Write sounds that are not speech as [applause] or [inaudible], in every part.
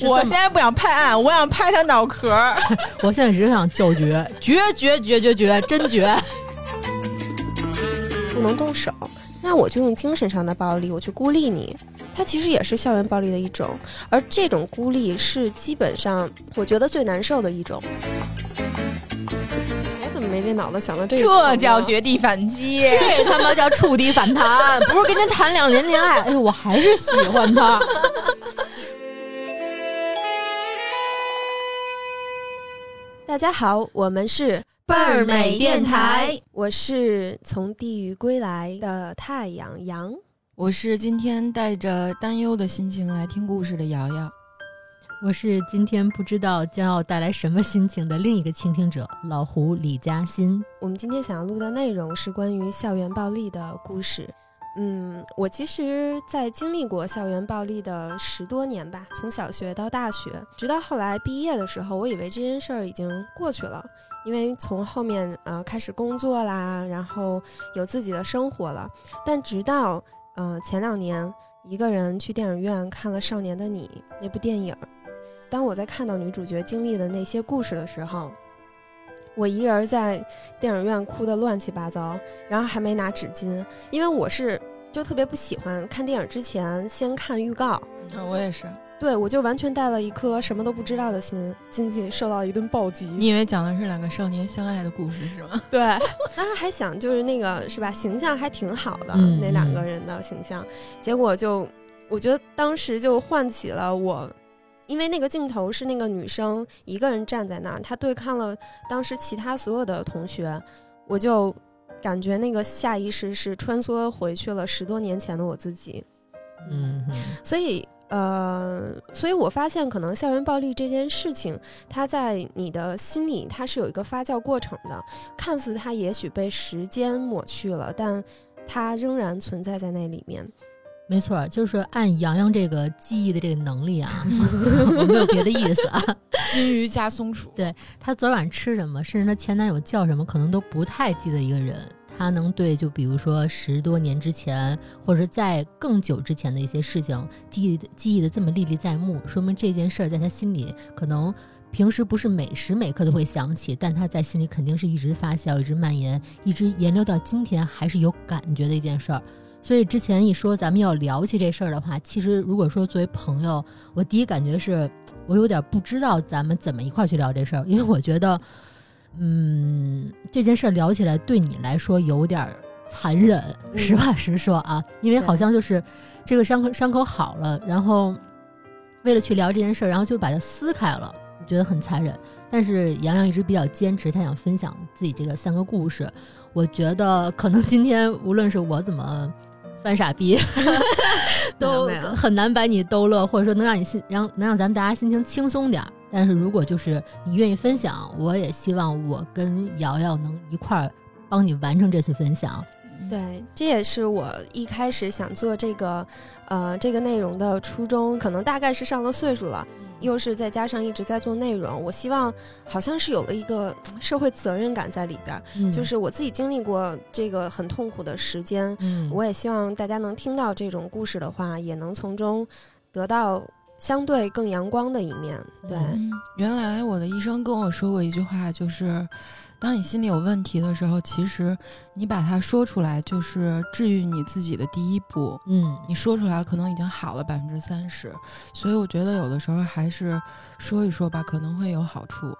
我现在不想拍案，我想拍他脑壳。[laughs] 我现在只想叫绝，绝绝绝绝绝，真绝！不能动手，那我就用精神上的暴力，我去孤立你。它其实也是校园暴力的一种，而这种孤立是基本上我觉得最难受的一种。我怎么没这脑子想到这个？这叫绝地反击，这他妈叫触底反弹！不是跟您谈两年恋爱，哎呦，我还是喜欢他。[laughs] 大家好，我们是倍儿美电台，我是从地狱归来的太阳阳，我是今天带着担忧的心情来听故事的瑶瑶，我是今天不知道将要带来什么心情的另一个倾听者老胡李嘉欣。我们今天想要录的内容是关于校园暴力的故事。嗯，我其实，在经历过校园暴力的十多年吧，从小学到大学，直到后来毕业的时候，我以为这件事儿已经过去了，因为从后面呃开始工作啦，然后有自己的生活了。但直到呃前两年，一个人去电影院看了《少年的你》那部电影，当我在看到女主角经历的那些故事的时候。我一人在电影院哭得乱七八糟，然后还没拿纸巾，因为我是就特别不喜欢看电影之前先看预告。啊，我也是。对，我就完全带了一颗什么都不知道的心进去，受到一顿暴击。你以为讲的是两个少年相爱的故事是吗？[laughs] 对，当时还想就是那个是吧，形象还挺好的那两个人的形象，结果就我觉得当时就唤起了我。因为那个镜头是那个女生一个人站在那儿，她对抗了当时其他所有的同学，我就感觉那个下意识是穿梭回去了十多年前的我自己。嗯，所以呃，所以我发现可能校园暴力这件事情，它在你的心里它是有一个发酵过程的，看似它也许被时间抹去了，但它仍然存在在那里面。没错，就是按洋洋这个记忆的这个能力啊，[laughs] 我没有别的意思啊。[laughs] 金鱼加松鼠，对他昨晚吃什么，甚至他前男友叫什么，可能都不太记得一个人，他能对就比如说十多年之前，或者是在更久之前的一些事情记忆记忆的这么历历在目，说明这件事儿在他心里可能平时不是每时每刻都会想起，但他在心里肯定是一直发酵、一直蔓延、一直延留到今天还是有感觉的一件事儿。所以之前一说咱们要聊起这事儿的话，其实如果说作为朋友，我第一感觉是我有点不知道咱们怎么一块儿去聊这事儿，因为我觉得，嗯，这件事儿聊起来对你来说有点残忍，实话实说啊，因为好像就是这个伤口伤口好了，然后为了去聊这件事儿，然后就把它撕开了，觉得很残忍。但是杨洋一直比较坚持，他想分享自己这个三个故事，我觉得可能今天无论是我怎么。犯傻逼，[laughs] 都很难把你逗乐，或者说能让你心让能让咱们大家心情轻松点儿。但是如果就是你愿意分享，我也希望我跟瑶瑶能一块儿帮你完成这次分享。对，这也是我一开始想做这个呃这个内容的初衷，可能大概是上了岁数了。又是再加上一直在做内容，我希望好像是有了一个社会责任感在里边，就是我自己经历过这个很痛苦的时间，我也希望大家能听到这种故事的话，也能从中得到相对更阳光的一面。对，原来我的医生跟我说过一句话，就是。当你心里有问题的时候，其实你把它说出来，就是治愈你自己的第一步。嗯，你说出来可能已经好了百分之三十，所以我觉得有的时候还是说一说吧，可能会有好处。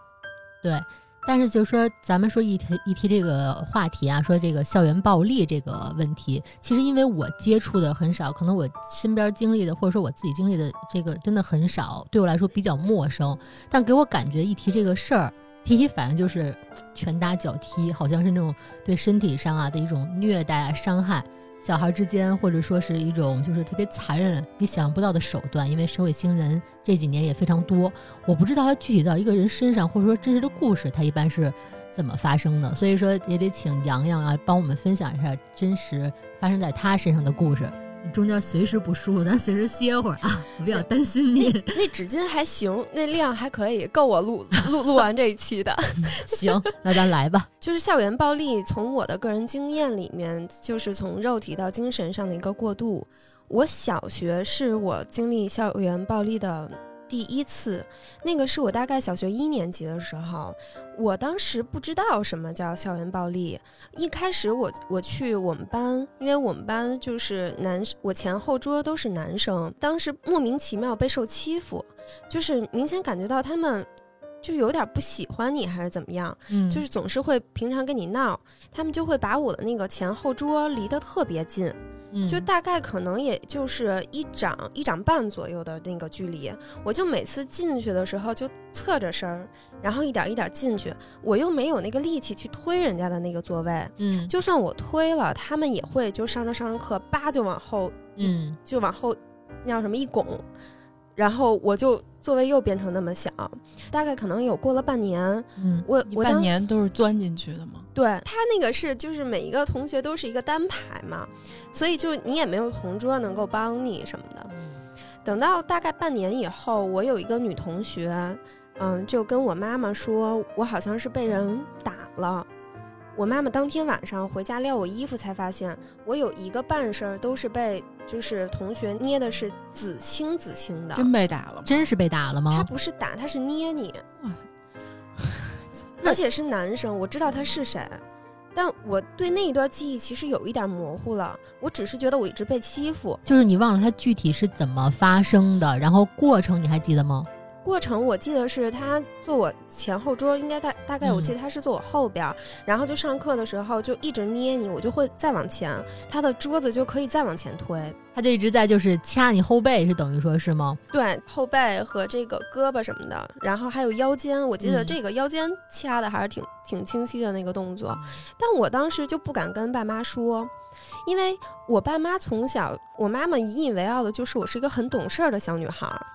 对，但是就是说，咱们说一提一提这个话题啊，说这个校园暴力这个问题，其实因为我接触的很少，可能我身边经历的或者说我自己经历的这个真的很少，对我来说比较陌生。但给我感觉一提这个事儿。第一反应就是拳打脚踢，好像是那种对身体上啊的一种虐待啊伤害，小孩之间或者说是一种就是特别残忍你想象不到的手段，因为社会新人这几年也非常多，我不知道他具体到一个人身上或者说真实的故事，他一般是怎么发生的，所以说也得请洋洋啊帮我们分享一下真实发生在他身上的故事。中间随时不舒服，咱随时歇会儿啊！我比较担心你。那纸巾还行，那量还可以，够我录录录完这一期的。[laughs] 行，那咱来吧。[laughs] 就是校园暴力，从我的个人经验里面，就是从肉体到精神上的一个过渡。我小学是我经历校园暴力的第一次，那个是我大概小学一年级的时候，我当时不知道什么叫校园暴力。一开始我我去我们班，因为我们班就是男，我前后桌都是男生，当时莫名其妙备受欺负，就是明显感觉到他们就有点不喜欢你还是怎么样，嗯，就是总是会平常跟你闹，他们就会把我的那个前后桌离得特别近。嗯。就大概可能也就是一掌一掌半左右的那个距离，我就每次进去的时候就侧着身儿，然后一点一点进去，我又没有那个力气去推人家的那个座位，嗯。就算我推了，他们也会就上着上着课，叭就往后嗯。就往后那叫什么一拱，然后我就座位又变成那么小，大概可能有过了半年，嗯我我半年都是钻进去的吗？对他那个是就是每一个同学都是一个单排嘛，所以就你也没有同桌能够帮你什么的。等到大概半年以后，我有一个女同学，嗯，就跟我妈妈说，我好像是被人打了。我妈妈当天晚上回家撂我衣服，才发现我有一个半身都是被就是同学捏的是紫青紫青的。真被打了吗？真是被打了吗他？不是打，他是捏你哇，而且是男生，我知道他是谁，但我对那一段记忆其实有一点模糊了。我只是觉得我一直被欺负，就是你忘了他具体是怎么发生的，然后过程你还记得吗？过程我记得是他坐我前后桌，应该大大概我嗯记得他是坐我后边儿，然后就上课的时候就一直捏你，我就会再往前，他的桌子就可以再往前推。他就一直在就是掐你后背，是等于说是吗？对后背和这个胳膊什么的，然后还有腰间，我记得嗯这个腰间掐的还是挺挺清晰的那个动作。但我当时就不敢跟爸妈说，因为我爸妈从小，我妈妈引以为傲的就是我是一个很懂事儿的小女孩儿。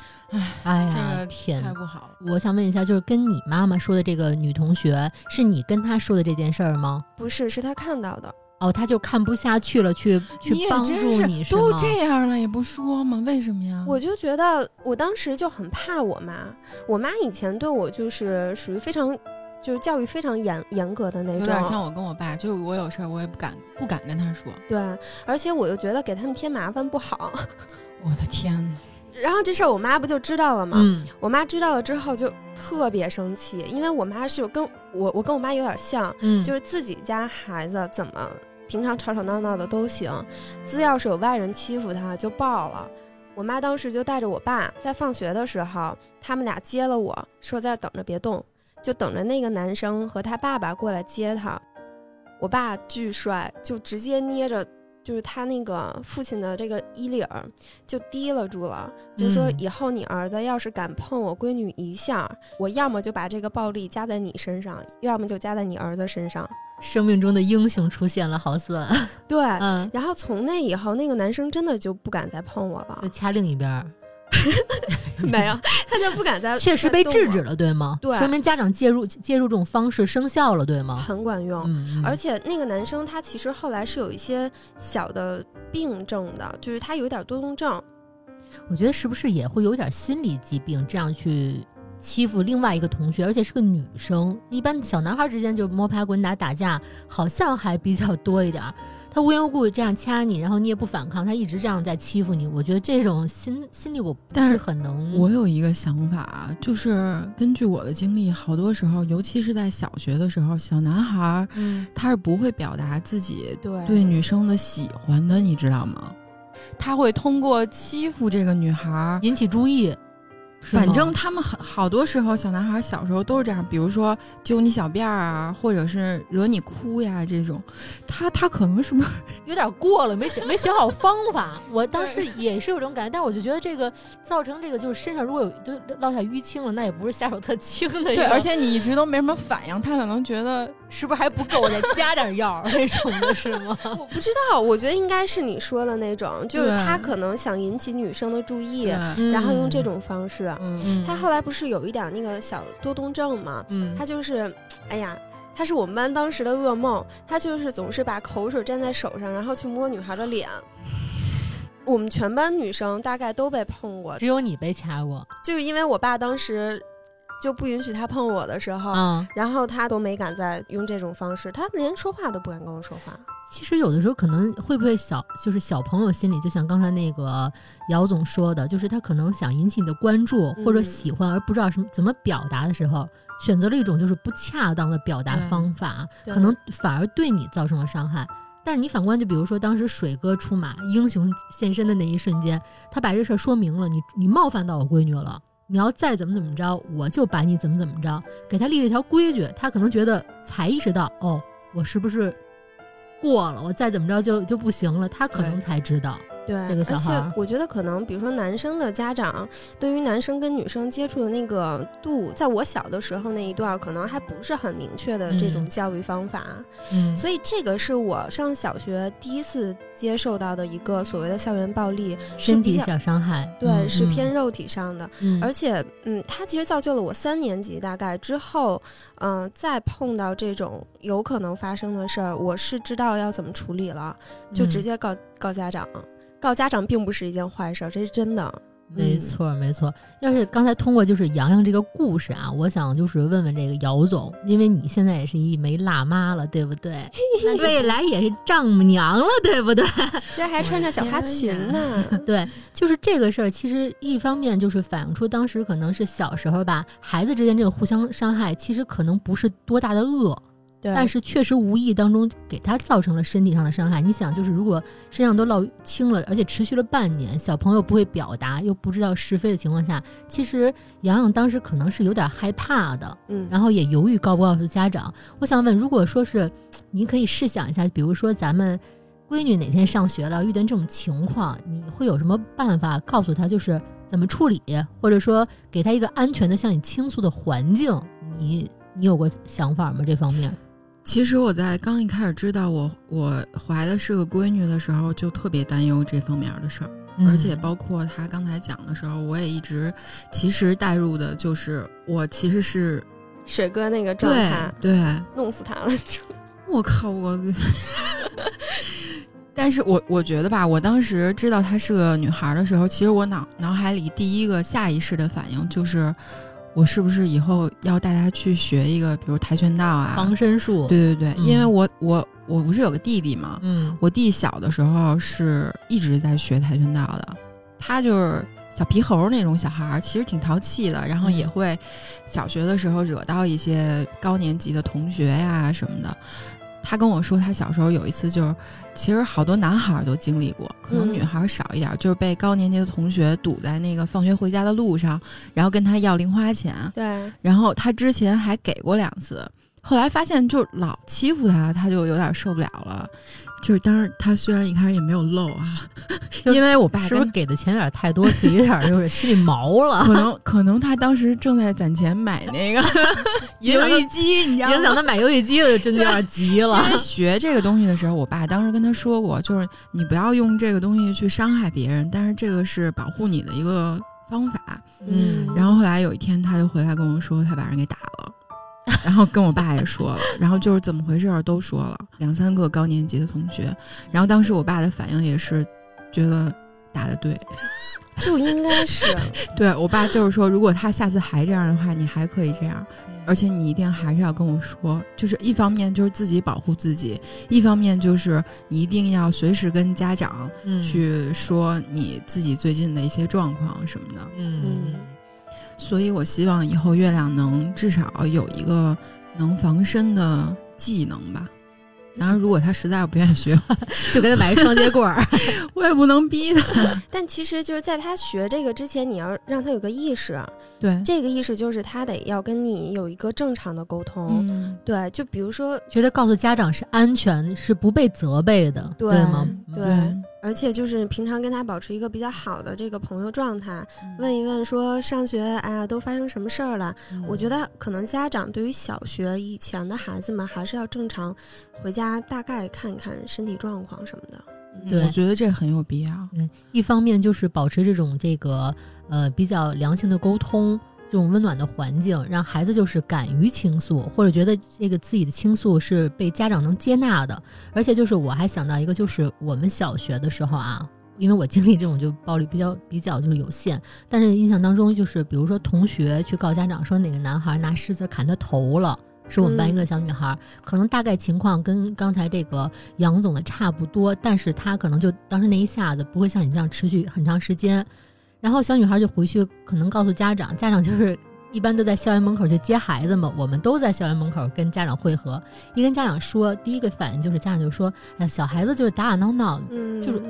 哎这个呀天太！不好了。我想问一下，就是跟你妈妈说的这个女同学，是你跟她说的这件事儿吗？不是，是她看到的。哦，她就看不下去了，去去帮助你，是都？这样了也不说吗？为什么呀？我就觉得我当时就很怕我妈，我妈以前对我就是属于非常，就是教育非常严严格的那种，有点像我跟我爸，就是我有事儿我也不敢不敢跟他说。对，而且我又觉得给他们添麻烦不好。[laughs] 我的天哪！然后这事儿我妈不就知道了吗？嗯我妈知道了之后就特别生气，因为我妈是有跟我我跟我妈有点像，嗯，就是自己家孩子怎么平常吵吵闹闹的都行，只要是有外人欺负他就爆了。我妈当时就带着我爸在放学的时候，他们俩接了我说在这等着别动，就等着那个男生和他爸爸过来接他。我爸巨帅，就直接捏着就是他那个父亲的这个衣领儿就提了住了，就说嗯以后你儿子要是敢碰我闺女一下，我要么就把这个暴力加在你身上，要么就加在你儿子身上。生命中的英雄出现了，好酸。对，嗯，然后从那以后，那个男生真的就不敢再碰我了就，掐另一边儿，没有，他就不敢再 [laughs] 确实被制止，了，对吗？对说明家长介入介入这种方式生效了，对吗？很管用。而且那个男生他其实后来是有一些小的病症的，就是他有点多动症。我觉得是不是也会有点心理疾病，这样去欺负另外一个同学，而且是个女生。一般小男孩之间就摸爬滚打打架，好像还比较多一点儿。他无缘无故这样掐你，然后你也不反抗，他一直这样在欺负你。我觉得这种心心理我不但是很能。我有一个想法，啊就是根据我的经历，好多时候，尤其是在小学的时候，小男孩儿嗯，他是不会表达自己对对女生的喜欢的，你知道吗？他会通过欺负这个女孩，引起注意。反正他们很好多时候，小男孩小时候都是这样，比如说揪你小辫儿啊，或者是惹你哭呀这种，他他可能是不是 [laughs] 有点过了，没学没学好方法。[laughs] 我当时也是有这种感觉，但我就觉得这个造成这个就是身上如果有就落下淤青了，那也不是下手特轻的。对，而且你一直都没什么反应，他可能觉得是不是还不够，我再加点药那种的是吗？[laughs] 我不知道，我觉得应该是你说的那种，就是他可能想引起女生的注意，然后用这种方式。他后来不是有一点那个小多动症吗？嗯，他就是，哎呀，他是我们班当时的噩梦。他就是总是把口水粘在手上，然后去摸女孩的脸。我们全班女生大概都被碰过，只有你被掐过。就是因为我爸当时就不允许他碰我的时候，嗯，然后他都没敢再用这种方式，他连说话都不敢跟我说话。其实有的时候可能会不会小，就是小朋友心里，就像刚才那个姚总说的，就是他可能想引起你的关注或者嗯喜欢，而不知道什么怎么表达的时候，选择了一种就是不恰当的表达方法，对可能反而对你造成了伤害。但是你反观，就比如说当时水哥出马，英雄现身的那一瞬间，他把这事儿说明了，你你冒犯到我闺女了。你要再怎么怎么着，我就把你怎么怎么着，给他立了一条规矩，他可能觉得才意识到，哦，我是不是过了，我再怎么着就就不行了，他可能才知道。对，这个小而且我觉得可能，比如说男生的家长对于男生跟女生接触的那个度，在我小的时候那一段儿，可能还不是很明确的这种嗯教育方法。嗯，所以这个是我上小学第一次接受到的一个所谓的校园暴力，是身体小伤害，对，嗯是偏，肉体上的。嗯而且，嗯，它其实造就了我三年级大概之后，嗯、再碰到这种有可能发生的事儿，我是知道要怎么处理了，就直嗯接告、告家长。告家长并不是一件坏事儿，这是真的。没错，没错。要是刚才通过就是洋洋这个故事啊，我想就是问问这个姚总，因为你现在也是一枚辣妈了，对不对？那未来也是丈母娘了，对不对？[laughs] 今儿还穿着小花裙呢。[laughs] 对，就是这个事儿，其实一方面就是反映出当时可能是小时候吧，孩子之间这个互相伤害，其实可能不是多大的恶，对，但是确实无意当中给他造成了身体上的伤害。你想，就是如果身上都落青了，而且持续了半年，小朋友不会表达，又不知道是非的情况下，其实洋洋当时可能是有点害怕的，嗯，然后也犹豫告不告诉家长。我想问，如果说是，您可以试想一下，比如说咱们闺女哪天上学了，遇到这种情况，你会有什么办法告诉她，就是怎么处理，或者说给她一个安全的向你倾诉的环境？你你有过想法吗？这方面？其实我在刚一开始知道我我怀的是个闺女的时候，就特别担忧这方面的事儿，嗯而且包括他刚才讲的时候，我也一直其实带入的就是我其实是水哥那个状对态，对，弄死他了。[laughs] 我靠我。[laughs] 但是我我觉得吧，我当时知道她是个女孩的时候，其实我脑脑海里第一个下意识的反应就是，我是不是以后要带他去学一个，比如跆拳道啊？防身术。，对对对，嗯因为我我我不是有个弟弟嘛，嗯我弟小的时候是一直在学跆拳道的，他就是小皮猴那种小孩儿，其实挺淘气的，然后也嗯会小学的时候惹到一些高年级的同学呀、什么的。他跟我说，他小时候有一次就是，其实好多男孩儿都经历过，可能嗯女孩儿少一点儿，就是被高年级的同学堵在那个放学回家的路上，然后跟他要零花钱，对，然后他之前还给过两次，后来发现就老欺负他，他就有点受不了了。就是当时他虽然一开始也没有漏啊，[laughs] 因为我爸是不是跟给的钱有点太多，自己有点就是心里毛了，[laughs] 可能可能他当时正在攒钱买那个 [laughs] 游戏机，你知道吗？影响他买游戏机了，就真的有点急了因。为学这个东西的时候，我爸当时跟他说过，就是你不要用这个东西去伤害别人，但是这个是保护你的一个方法。嗯然后后来有一天，他就回来跟我说，他把人给打了，然后跟我爸也说了，然后就是怎么回事儿都说了，两三个高年级的同学。然后当时我爸的反应也是觉得打的对，[laughs] 就应该是，[laughs] 对我爸就是说，如果他下次还这样的话，你还可以这样，而且你一定还是要跟我说，就是一方面就是自己保护自己，一方面就是你一定要随时跟家长嗯去说你自己最近的一些状况什么的。嗯所以我希望以后月亮能至少有一个能防身的技能吧。然后，如果他实在不愿意学，[laughs] 就给他买一双节棍儿。[laughs] 我也不能逼他。但其实就是在他学这个之前，你要让他有个意识，对，这个意识就是他得要跟你有一个正常的沟通。嗯，对，就比如说，觉得告诉家长是安全，是不被责备的，对吗？对嗯而且就是平常跟他保持一个比较好的这个朋友状态，嗯问一问说上学哎呀都发生什么事儿了。我觉得可能家长对于小学以前的孩子们还是要正常回家大概看一看身体状况什么的。对我觉得这很有必要。一方面就是保持这种这个呃比较良性的沟通，这种温暖的环境，让孩子就是敢于倾诉，或者觉得这个自己的倾诉是被家长能接纳的。而且就是我还想到一个，就是我们小学的时候啊，因为我经历这种就暴力比较比较就是有限，但是印象当中就是比如说同学去告家长说哪个男孩拿石子砍他头了。是我们班一个小女孩，可能大概情况跟刚才这个杨总的差不多，但是她可能就当时那一下子不会像你这样持续很长时间。然后小女孩就回去，可能告诉家长，家长就是一般都在校园门口去接孩子嘛，我们都在校园门口跟家长会合。一跟家长说，第一个反应就是家长就说：“哎呀，小孩子就是打打闹闹，嗯，就是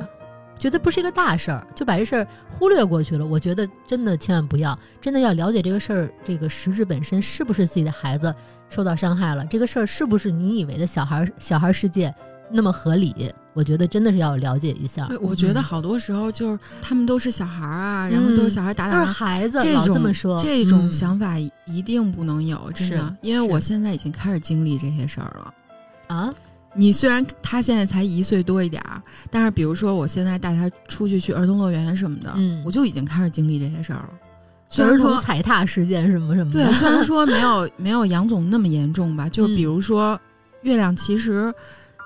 觉得不是一个大事儿，就把这事儿忽略过去了。”我觉得真的千万不要，真的要了解这个事儿，这个实质本身是不是自己的孩子受到伤害了，这个事儿是不是你以为的小孩小孩世界那么合理？我觉得真的是要了解一下。对，我觉得嗯好多时候就是他们都是小孩儿啊，然后都是小孩打打都是。孩子，老这种这么说，这种嗯想法一定不能有，真的，因为我现在已经开始经历这些事儿了。啊，你虽然他现在才一岁多一点儿，但是比如说我现在带他出去去儿童乐园什么的，嗯我就已经开始经历这些事儿了。虽儿童然说踩踏事件什么什么的，对，虽然 [laughs] 说没有没有杨总那么严重吧，就嗯比如说月亮，其实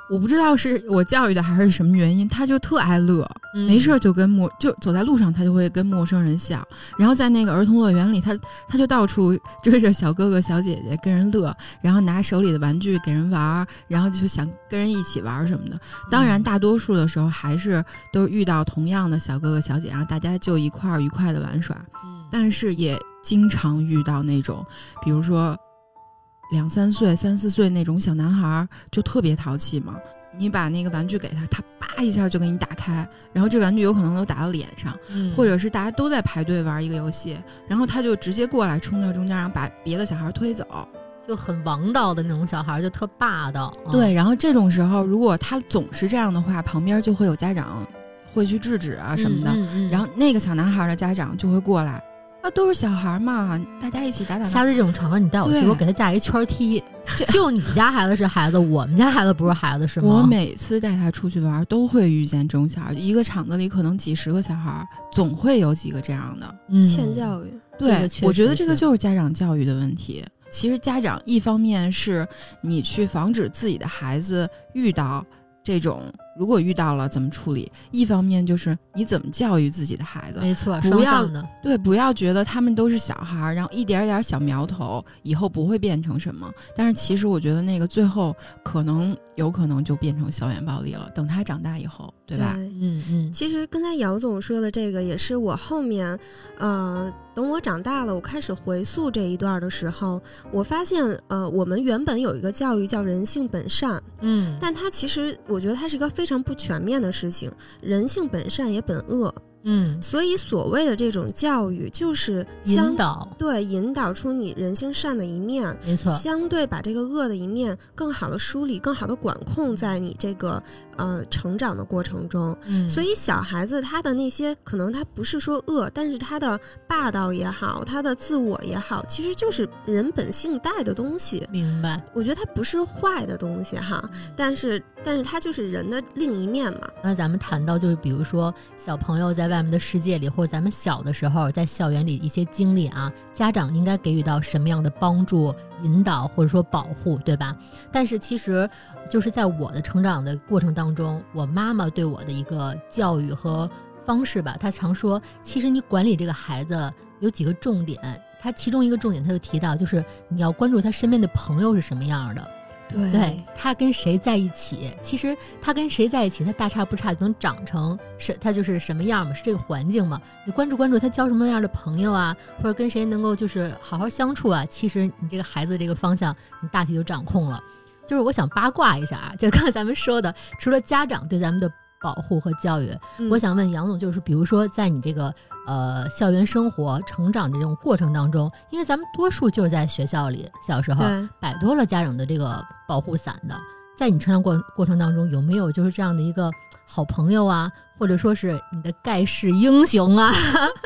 我不知道是我教育的还是什么原因，他就特爱乐，嗯没事儿就跟陌就走在路上，他就会跟陌生人笑，然后在那个儿童乐园里，他他就到处追着小哥哥小姐姐跟人乐，然后拿手里的玩具给人玩儿，然后就想跟人一起玩儿什么的。当然，嗯大多数的时候还是都遇到同样的小哥哥小姐，然后大家就一块儿愉快的玩耍。嗯但是也经常遇到那种，比如说两三岁、三四岁那种小男孩儿，就特别淘气嘛。你把那个玩具给他，他叭一下就给你打开，然后这玩具有可能都打到脸上，嗯或者是大家都在排队玩一个游戏，然后他就直接过来冲到中间，然后把别的小孩推走。就很王道的那种小孩，就特霸道。嗯对，，然后这种时候，如果他总是这样的话，旁边就会有家长会去制止啊什么的。嗯嗯然后那个小男孩的家长就会过来，啊，都是小孩嘛，大家一起打打闹。下次这种场合你带我去，我给他架一圈踢。[laughs] 就你家孩子是孩子，我们家孩子不是孩子是吗？我每次带他出去玩，都会遇见这种小孩，一个场子里可能几十个小孩，总会有几个这样的。嗯欠教育，对我觉得这个就是家长教育的问题。其实家长一方面是你去防止自己的孩子遇到这种，如果遇到了怎么处理；一方面就是你怎么教育自己的孩子。没错，不要。对，不要觉得他们都是小孩儿，然后一点儿点儿小苗头，以后不会变成什么。但是其实我觉得那个最后可能有可能就变成校园暴力了。等他长大以后，对吧？嗯嗯，其实刚才姚总说的这个，也是我后面，呃，等我长大了，我开始回溯这一段的时候，我发现，呃，我们原本有一个教育叫人性本善，嗯，但它其实我觉得它是一个非常不全面的事情，人性本善也本恶，嗯，所以所谓的这种教育，就是相引导，对引导出你人性善的一面，没错，相对把这个恶的一面更好的梳理、更好的管控在你这个呃成长的过程中。嗯，所以小孩子他的那些可能他不是说恶，但是他的霸道也好，他的自我也好，其实就是人本性带的东西。明白。我觉得它不是坏的东西哈，但是但是它就是人的另一面嘛。那咱们谈到就是，比如说小朋友在外面的世界里，或者咱们小的时候在校园里一些经历啊，家长应该给予到什么样的帮助、引导或者说保护，对吧？但是其实就是在我的成长的过程当中，我妈妈对我的一个教育和方式吧，她常说，其实你管理这个孩子有几个重点。她其中一个重点，她就提到，就是你要关注他身边的朋友是什么样的，对对他跟谁在一起，其实他跟谁在一起，他大差不差就能长成是他就是什么样嘛，是这个环境嘛。你关注关注他交什么样的朋友啊，或者跟谁能够就是好好相处啊，其实你这个孩子这个方向你大体就掌控了。就是我想八卦一下啊，[laughs] 就刚才咱们说的，除了家长对咱们的保护和教育，嗯我想问杨总，就是比如说在你这个呃校园生活成长的这种过程当中，因为咱们多数就是在学校里小时候，摆脱了家长的这个保护伞的，在你成长过过程当中，有没有就是这样的一个好朋友啊，或者说是你的盖世英雄啊，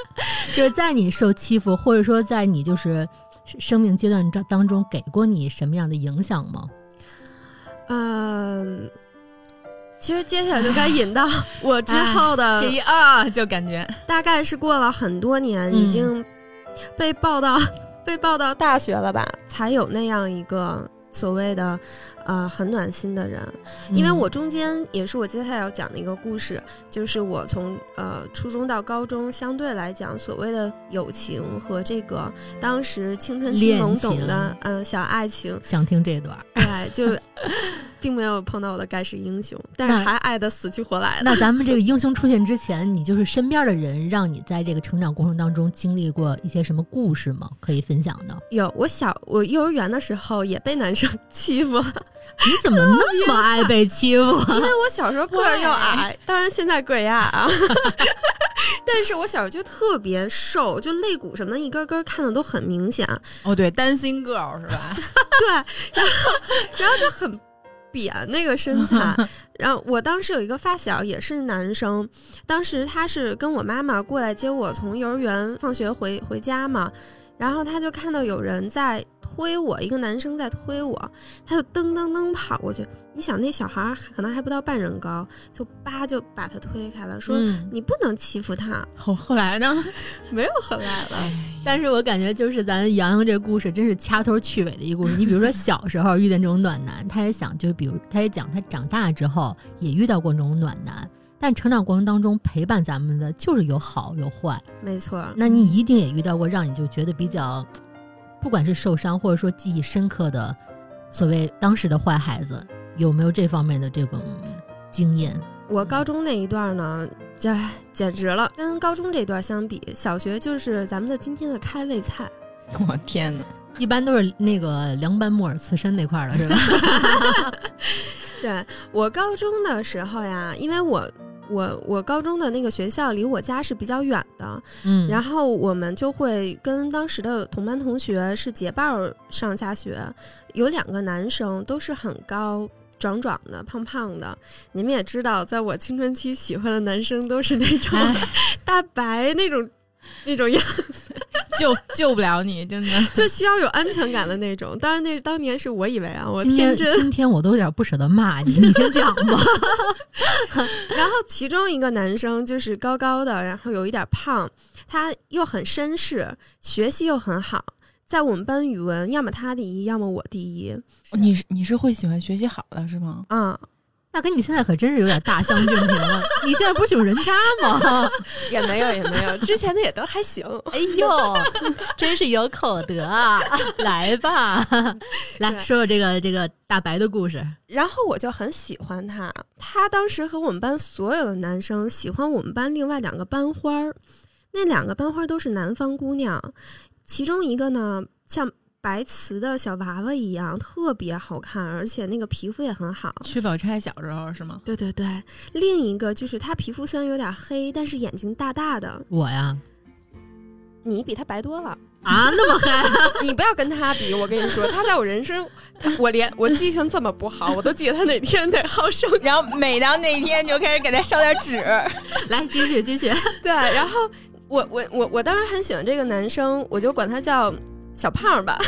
[laughs] 就是在你受欺负，或者说在你就是生命阶段当当中给过你什么样的影响吗？嗯。其实接下来就该引到 [laughs] 我之后的，这一啊，就感觉。大概是过了很多年，嗯已经被报到 [laughs] 被报到大学了吧，才有那样一个所谓的呃很暖心的人。因为嗯我中间也是我接下来要讲的一个故事，就是我从呃初中到高中，相对来讲，所谓的友情和这个当时青春期恋懵懂情的呃小爱情，想听这段儿。对，就 [laughs] 并没有碰到我的盖世英雄，但是还爱的死去活来的。那咱们这个英雄出现之前，你就是身边的人让你在这个成长过程当中经历过一些什么故事吗？可以分享的？有，我小我幼儿园的时候也被男生欺负，你怎么那么爱被欺负？[laughs] 因为我小时候个儿又矮，[laughs] 当然现在个儿也矮啊。[laughs] 但是我小时候就特别瘦，就肋骨什么的一根根看的都很明显，哦，对，担心 girl 是吧？对，然后然后就很扁那个身材。然后我当时有一个发小也是男生，当时他是跟我妈妈过来接我从幼儿园放学回回家嘛，然后他就看到有人在推我，一个男生在推我，他就噔噔噔跑过去。你想那小孩儿可能还不到半人高，就叭就把他推开了，说。嗯，你不能欺负他，后后来呢？[laughs] 没有后来了。但是我感觉就是咱洋洋这故事真是掐头去尾的一个故事。你比如说小时候遇见这种暖男，他也想，就比如他也讲他长大之后也遇到过这种暖男，但成长过程当中陪伴咱们的就是有好有坏。没错，那你一定也遇到过让你就觉得比较，不管是受伤或者说记忆深刻的所谓当时的坏孩子，有没有这方面的这种经验？我高中那一段呢，这简直了，跟高中这段相比，小学就是咱们的今天的开胃菜。[laughs] 我天哪！一般都是那个凉拌木耳刺身那块儿了，是吧？[laughs] 对我高中的时候呀，因为我我我高中的那个学校离我家是比较远的，嗯，然后我们就会跟当时的同班同学是结伴儿上下学，有两个男生都是很高。壮壮的、胖胖的，你们也知道，在我青春期喜欢的男生都是那种哎 [laughs] 大白那种那种样 [laughs] 救救不了你，真的。[laughs] 就需要有安全感的那种。当然，那当年是我以为啊，我天天真。今天我都有点不舍得骂你，[laughs] 你先讲吧。然后其中一个男生就是高高的，然后有一点胖，他又很绅士，学习又很好。在我们班语文，要么他第一，要么我第一。你是你是会喜欢学习好的是吗？啊、那跟你现在可真是有点大相径庭了。你现在不是喜欢人渣吗？[laughs] 也没有也没有，之前的也都还行。哎呦，真是有口德啊！[laughs] 来吧，来说说这个这个大白的故事。然后我就很喜欢他，他当时和我们班所有的男生喜欢我们班另外两个班花儿，那两个班花都是南方姑娘，其中一个呢像白瓷的小娃娃一样，特别好看，而且那个皮肤也很好。薛宝钗小时候是吗？对对对，另一个就是她皮肤虽然有点黑，但是眼睛大大的，我呀你比她白多了。啊，那么黑，[laughs] 你不要跟他比，我跟你说，他在我人生，我连我记性这么不好，我都记得他哪天得好生。然后每到那一天，就开始给他烧点纸。[laughs] 来继续继续。对，然后我我我我当时很喜欢这个男生，我就管他叫小胖吧。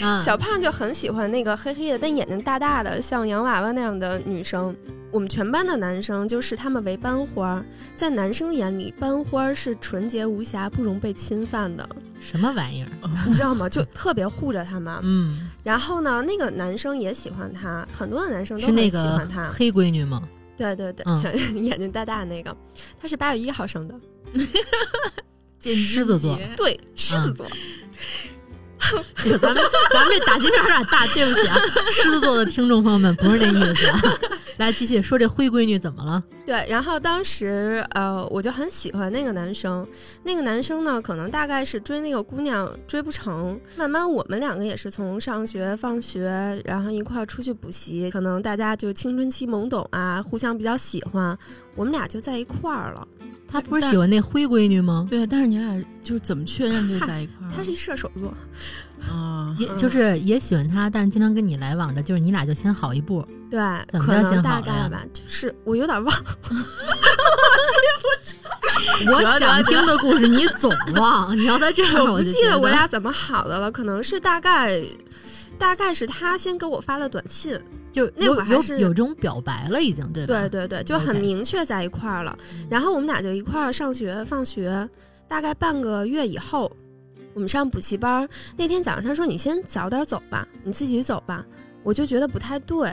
啊，[laughs] 小胖就很喜欢那个黑黑的，但眼睛大大的，像洋娃娃那样的女生。我们全班的男生就视他们为班花儿，在男生眼里，班花是纯洁无瑕、不容被侵犯的，什么玩意儿？[laughs] 你知道吗？就特别护着他们。嗯，[laughs] 然后呢，那个男生也喜欢她，很多的男生都很喜是那个欢他。黑闺女吗？对对对，嗯眼睛大大的那个，她是八月一号生的，狮子座。对，狮子座。这个 [laughs] 咱们咱们这打击面有点大，对不起啊，狮子座的听众朋友们不是这意思啊。来继续说这灰闺女怎么了？对，然后当时呃，我就很喜欢那个男生。那个男生呢，可能大概是追那个姑娘追不成，慢慢我们两个也是从上学、放学，然后一块儿出去补习，可能大家就青春期懵懂啊，互相比较喜欢，我们俩就在一块儿了。他不是喜欢那灰闺女吗？对，但是你俩就是怎么确认就在一块儿？他是一射手座，啊，也就是也喜欢他，但是经常跟你来往着，就是你俩就先好一步。对，怎么叫可能先好了大概吧，就是我有点忘，[laughs] 我想听的故事你总忘，[laughs] 你要在这儿我不记得我俩怎么好的了，可能是大概。大概是他先给我发了短信，就那会儿还是有这种表白了，已经对吧？对对对，就很明确在一块儿了。嗯然后我们俩就一块儿上学、放学，大概半个月以后，我们上补习班。那天早上他说：“你先早点走吧，你自己走吧。”我就觉得不太对。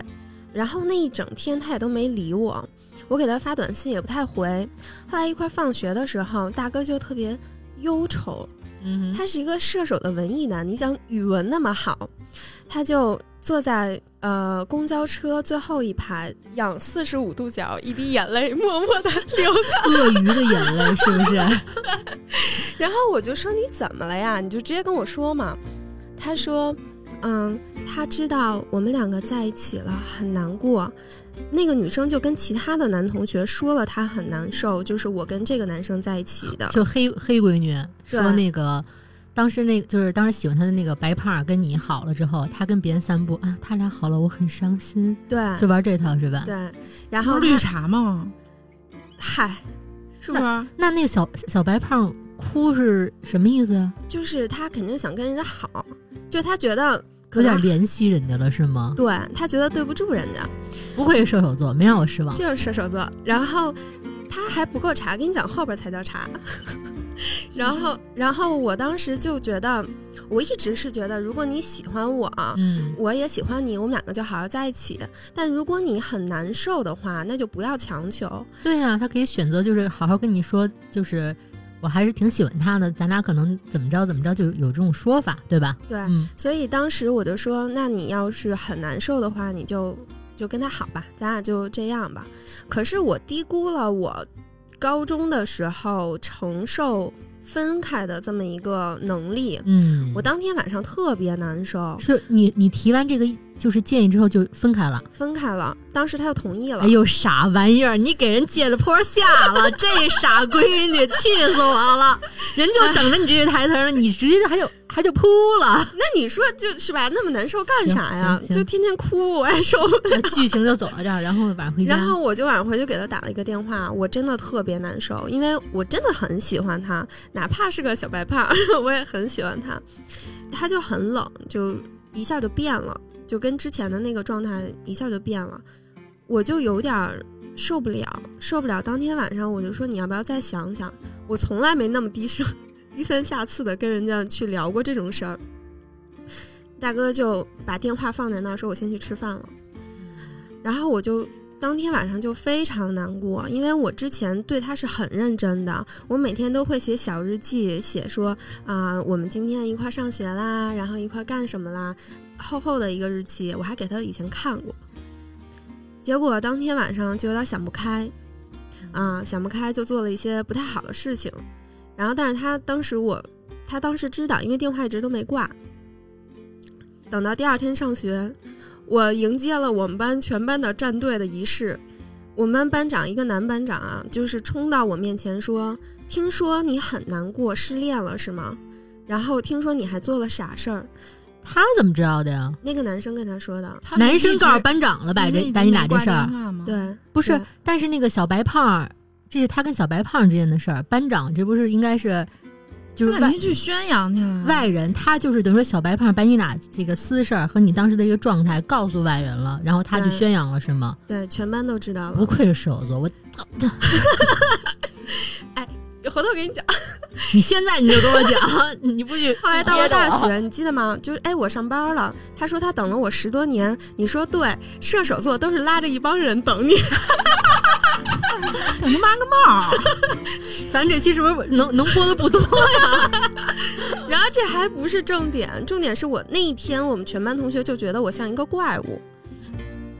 然后那一整天他也都没理我，我给他发短信也不太回。后来一块儿放学的时候，大哥就特别忧愁，嗯，他是一个射手的文艺男，你想语文那么好，他就坐在呃公交车最后一排，仰四十五度角，一滴眼泪默默的流下。鳄鱼的眼泪是不是？然后我就说你怎么了呀？你就直接跟我说嘛。他说，嗯，他知道我们两个在一起了，很难过。那个女生就跟其他的男同学说了，她很难受，就是我跟这个男生在一起的。就黑黑闺女说那个。当时那就是当时喜欢他的那个白胖儿跟你好了之后，他跟别人散步啊，他俩好了，我很伤心，对就玩这套是吧？对，然后绿茶嘛？嗨，是不是？那那个小小白胖哭是什么意思呀？就是他肯定想跟人家好，就他觉得有点怜惜人家了是吗？对他觉得对不住人家，不愧是射手座，没让我失望。就是射手座。然后他还不够茶，跟你讲后边才叫茶。[laughs] 然后，然后我当时就觉得，我一直是觉得，如果你喜欢我，嗯，我也喜欢你，我们两个就好好在一起。但如果你很难受的话，那就不要强求。对呀、他可以选择就是好好跟你说，就是我还是挺喜欢他的，咱俩可能怎么着怎么着，就有这种说法，对吧？对，嗯，所以当时我就说，那你要是很难受的话，你就就跟他好吧，咱俩就这样吧。可是我低估了我高中的时候承受分开的这么一个能力。嗯，我当天晚上特别难受，是你你提完这个就是建议之后就分开了。分开了。当时他就同意了。哎呦，傻玩意儿！你给人借了坡下了，这傻闺女，气死我了！人就等着你这句台词呢，你直接还就还就扑了，那你说就是吧，那么难受干啥呀就天天哭，我也受不了。剧情就走到这儿，然后晚回家。然后我就晚上回去给他打了一个电话，我真的特别难受，因为我真的很喜欢他，哪怕是个小白胖，[laughs] 我也很喜欢他。他就很冷，就一下就变了，就跟之前的那个状态一下就变了，我就有点儿受不了，受不了。当天晚上我就说你要不要再想想？我从来没那么低声低三下四的跟人家去聊过这种事儿。大哥就把电话放在那儿，说我先去吃饭了。然后我就当天晚上就非常难过，因为我之前对他是很认真的，我每天都会写小日记，写说啊、我们今天一块儿上学啦，然后一块儿干什么啦，厚厚的一个日记，我还给他以前看过。结果当天晚上就有点想不开，啊、想不开就做了一些不太好的事情，然后但是他当时我，他当时知道，因为电话一直都没挂。等到第二天上学，我迎接了我们班全班的站队的仪式。我们班班长一个男班长啊，就是冲到我面前说：“听说你很难过，失恋了是吗？然后听说你还做了傻事儿。他怎么知道的呀？”那个男生跟他说的。他男生告诉班长了，把这把你俩这事儿？对，不是。但是那个小白胖儿，这是他跟小白胖儿之间的事儿。班长这不是应该是就是肯定去宣扬去了。外人，他就是等于说小白胖儿把你俩这个私事儿和你当时的一个状态告诉外人了，然后他去宣扬了，是吗？对，全班都知道了。不愧是射手座，我 [laughs] [laughs] 回头给你讲。[laughs] 你现在你就跟我讲，[laughs] 你不许后来到了大学，你记得吗？就是哎，我上班了。他说他等了我十多年。你说对，射手座都是拉着一帮人等你。等他妈个帽儿！[laughs] 咱这期是不是能能播的不多呀？然后这还不是重点，重点是我那一天，我们全班同学就觉得我像一个怪物，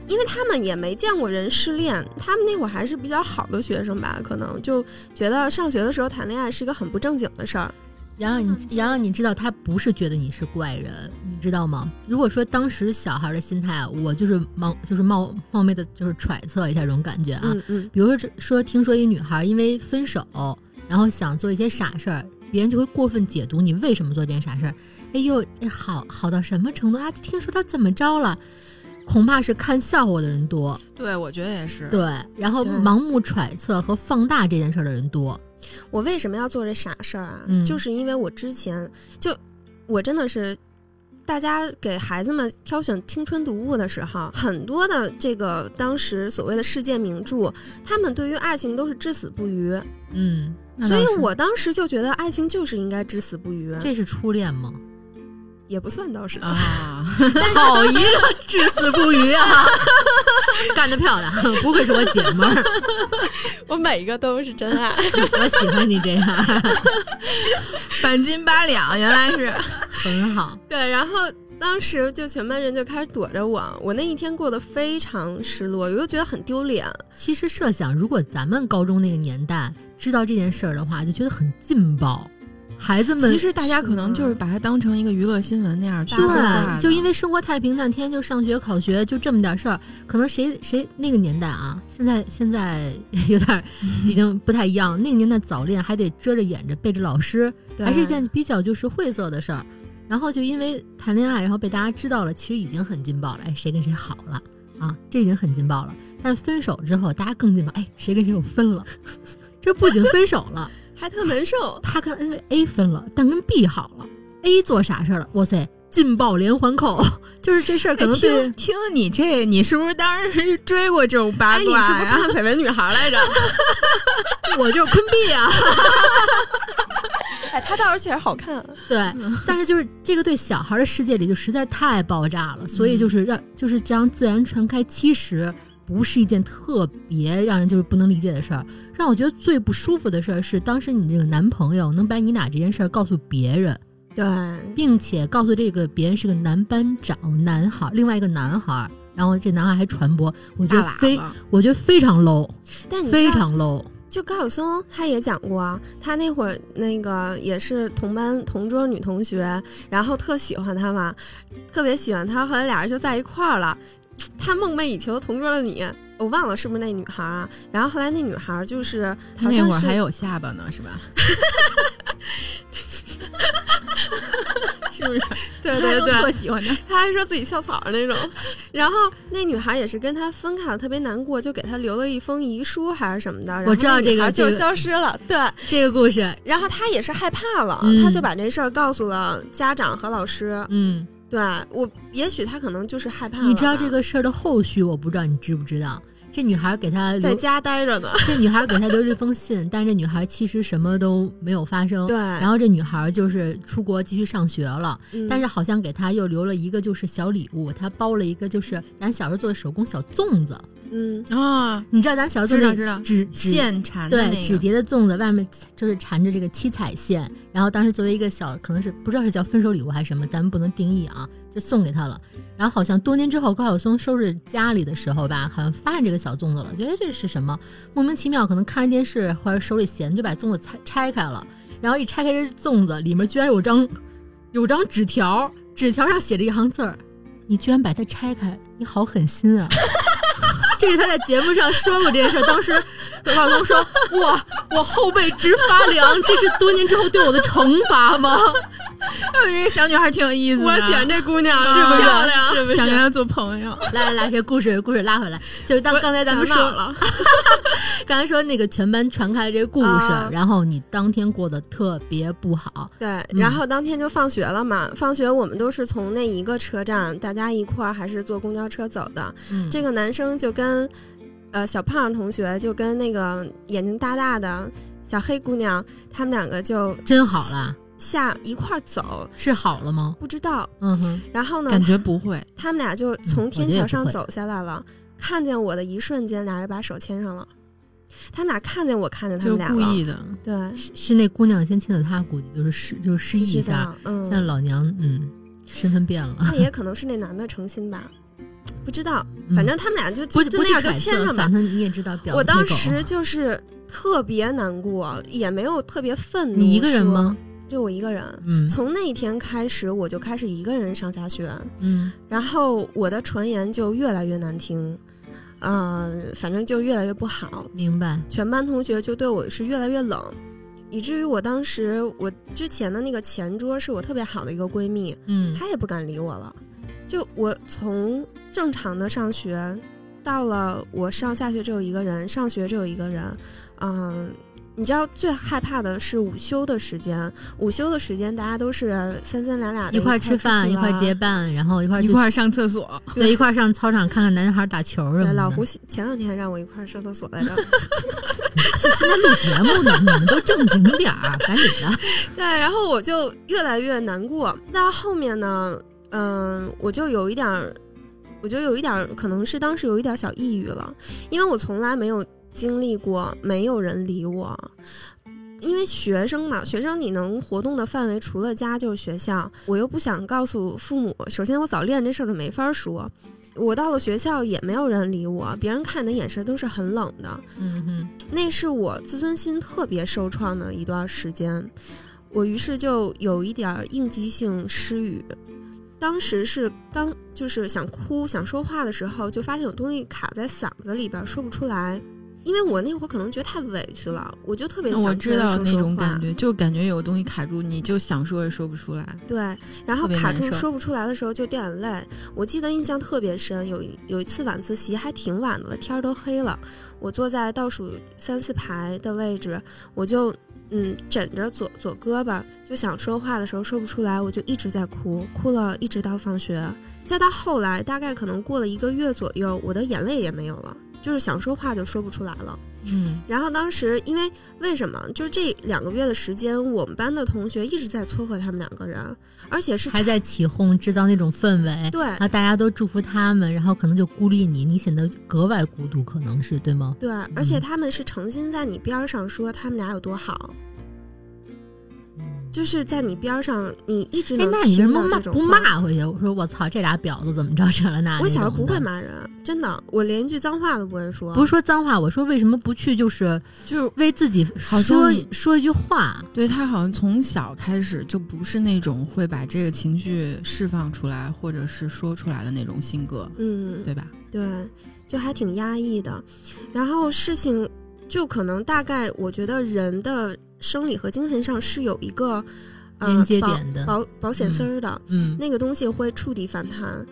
因为他们也没见过人失恋，他们那会儿还是比较好的学生吧，可能就觉得上学的时候谈恋爱是一个很不正经的事儿。洋洋，你洋洋，你知道他不是觉得你是怪人，你知道吗？如果说当时小孩的心态啊，我就是冒就是冒冒昧的，就是揣测一下这种感觉啊。嗯嗯，比如说这说，听说一女孩因为分手，然后想做一些傻事儿，别人就会过分解读你为什么做这件傻事儿。哎呦，哎好好到什么程度啊？听说他怎么着了？恐怕是看笑话的人多，对，我觉得也是。对，然后盲目揣测和放大这件事儿的人多。我为什么要做这傻事儿啊？嗯就是因为我之前就我真的是。大家给孩子们挑选青春读物的时候，很多的这个当时所谓的世界名著，他们对于爱情都是至死不渝，嗯，所以我当时就觉得爱情就是应该至死不渝。这是初恋吗？也不算倒是。啊，好一个至死不渝啊！干得漂亮，不愧是我姐们儿，我每一个都是真爱。我喜欢你这样，半斤八两，原来是很好。对，然后当时就全班人就开始躲着我，我那一天过得非常失落，我又觉得很丢脸。其实设想，如果咱们高中那个年代知道这件事儿的话，就觉得很劲爆。孩子们其实大家可能就是把它当成一个娱乐新闻那样去对，就因为生活太平淡，天天就上学考学，就这么点事儿。可能谁谁那个年代啊，现在现在 [laughs] 有点儿已经不太一样。那个年代早恋还得遮着掩着背着老师，还是一件比较就是晦涩的事儿。然后就因为谈恋爱，然后被大家知道了，其实已经很劲爆了。哎，谁跟谁好了啊？这已经很劲爆了。但分手之后，大家更劲爆。哎，谁跟谁又分了？[laughs] 这不仅分手了。还特难受。[laughs] 他跟 N 为 A 分了，但跟 B 好了。A 做啥事儿了？哇塞，劲爆连环扣，[laughs] 就是这事儿可能对、听听你这，你是不是当时追过这种八哎，卦呀？你是不是看《绯闻女孩》来着？[laughs] 我就是坤 B 啊。哎，他倒是确实好看。对，但是就是这个对小孩的世界里就实在太爆炸了，所以就是让就是这样自然传开，其实不是一件特别让人就是不能理解的事儿。让我觉得最不舒服的事儿是，当时你这个男朋友能把你俩这件事儿告诉别人，对，并且告诉这个别人是个男班长男孩，另外一个男孩，然后这男孩还传播，我觉得非，我觉得非常 low，但你非常 low。就高晓松他也讲过啊，他那会儿那个也是同班同桌女同学，然后特喜欢他嘛，特别喜欢他，后来俩人就在一块儿了。他梦寐以求同桌的你，我忘了是不是那女孩啊？然后后来那女孩就是他那好像是会儿还有下巴呢，是吧？[laughs] 是不是？对对对，特喜欢他。他还说自己校草那种，然后那女孩也是跟他分开了，特别难过，就给他留了一封遗书还是什么的。我知道这个这个消失了。对，这个故事，然后他也是害怕了，嗯他就把这事儿告诉了家长和老师。嗯，对我，也许他可能就是害怕。你知道这个事儿的后续，我不知道你知不知道？这女孩给他留，在家待着呢。这女孩给他留这封信，但是这女孩其实什么都没有发生。对，然后这女孩就是出国继续上学了，嗯但是好像给他又留了一个就是小礼物，他包了一个就是咱小时候做的手工小粽子，嗯，啊，你知道咱小时候做那知道知道，纸线缠的对那个，纸叠的粽子外面就是缠着这个七彩线，然后当时作为一个小可能是不知道是叫分手礼物还是什么，咱们不能定义啊，就送给他了。然后好像多年之后高晓松收拾家里的时候吧，好像发现这个小粽子了，觉得这是什么莫名其妙，可能看着电视或者手里闲就把粽子拆拆开了，然后一拆开这粽子里面居然有张有张纸条，纸条上写着一行字儿：“你居然把它拆开，你好狠心啊！”这是他在节目上说过这件事儿，当时高晓松说：“哇，我后背直发凉，这是多年之后对我的惩罚吗我觉得这个小女孩挺有意思的，我喜欢这姑娘，是不是漂亮？是不是想跟她做朋友？？”来来来，这故事故事拉回来，就是当刚才咱们说了，[laughs] 刚才说那个全班传开了这个故事，啊然后你当天过得特别不好，对，嗯然后当天就放学了嘛。放学我们都是从那一个车站，大家一块儿还是坐公交车走的。嗯，这个男生就跟呃小胖同学就跟那个眼睛大大的小黑姑娘，他们两个就真好了，下一块儿走，是好了吗？不知道。嗯哼，然后呢，感觉不会，他们俩就从嗯天桥上走下来了，看见我的一瞬间，俩人把手牵上了。他们俩看见我，看见他们俩了。故意的。对，是是那姑娘先亲的他，估计就是示就是示意一下，嗯，现在老娘嗯身份变了，那也可能是那男的诚心吧，不知道。嗯反正他们俩就就就那样就牵上吧反。正你也知道我当时就是特别难过，也没有特别愤怒。你一个人吗？就我一个人。嗯从那一天开始，我就开始一个人上下学，嗯然后我的传言就越来越难听，嗯、反正就越来越不好。明白，全班同学就对我是越来越冷，以至于我当时我之前的那个前桌是我特别好的一个闺蜜，嗯她也不敢理我了。就我从正常的上学，到了我上下学只有一个人，上学只有一个人，嗯。你知道最害怕的是午休的时间，午休的时间大家都是三三两两的一块儿吃饭，一块儿结伴，然后一块儿一块儿上厕所，[laughs] 对一块儿上操场看看男孩打球什么，的。老胡前两天还让我一块儿上厕所来着。[laughs] 这现在录节目呢，你们都正经点儿，赶紧的。[laughs] 对，然后我就越来越难过。那后面呢，嗯、我就有一点儿，我就有一点儿，可能是当时有一点小抑郁了，因为我从来没有经历过没有人理我。因为学生嘛，学生你能活动的范围除了家就是学校，我又不想告诉父母。首先，我早恋这事儿就没法说。我到了学校也没有人理我，别人看你的眼神都是很冷的。嗯哼，那是我自尊心特别受创的一段时间，我于是就有一点儿应激性失语。当时是刚就是想哭想说话的时候，就发现有东西卡在嗓子里边儿说不出来，因为我那会儿可能觉得太委屈了，我就特别想我知道那种感觉，就感觉有东西卡住你，就想说也说不出来。对，然后卡住说不出来的时候就掉眼泪。我记得印象特别深，有一有一次晚自习还挺晚的了，天儿都黑了，我坐在倒数三四排的位置，我就嗯枕着左左胳膊，就想说话的时候说不出来，我就一直在哭，哭了一直到放学。再到后来，大概可能过了一个月左右，我的眼泪也没有了，就是想说话就说不出来了。嗯，然后当时因为为什么？就是这两个月的时间，我们班的同学一直在撮合他们两个人，而且是还在起哄，制造那种氛围。对然后大家都祝福他们，然后可能就孤立你，你显得格外孤独，可能是对吗？对，而且他们是诚心在你边儿上说他们俩有多好，就是在你边上，你一直哎能，那你为什么骂不听到这种话？骂回去？我说我操，这俩婊子怎么着这了那？我小时候不会骂人，真的，我连一句脏话都不会说。不是说脏话，我说为什么不去就是就是为自己好说说一句话？对他好像从小开始就不是那种会把这个情绪释放出来或者是说出来的那种性格，嗯，对吧？对，就还挺压抑的。然后事情就可能大概，我觉得人的生理和精神上是有一个呃连接点的保保险丝儿的。嗯，那个东西会触底反弹，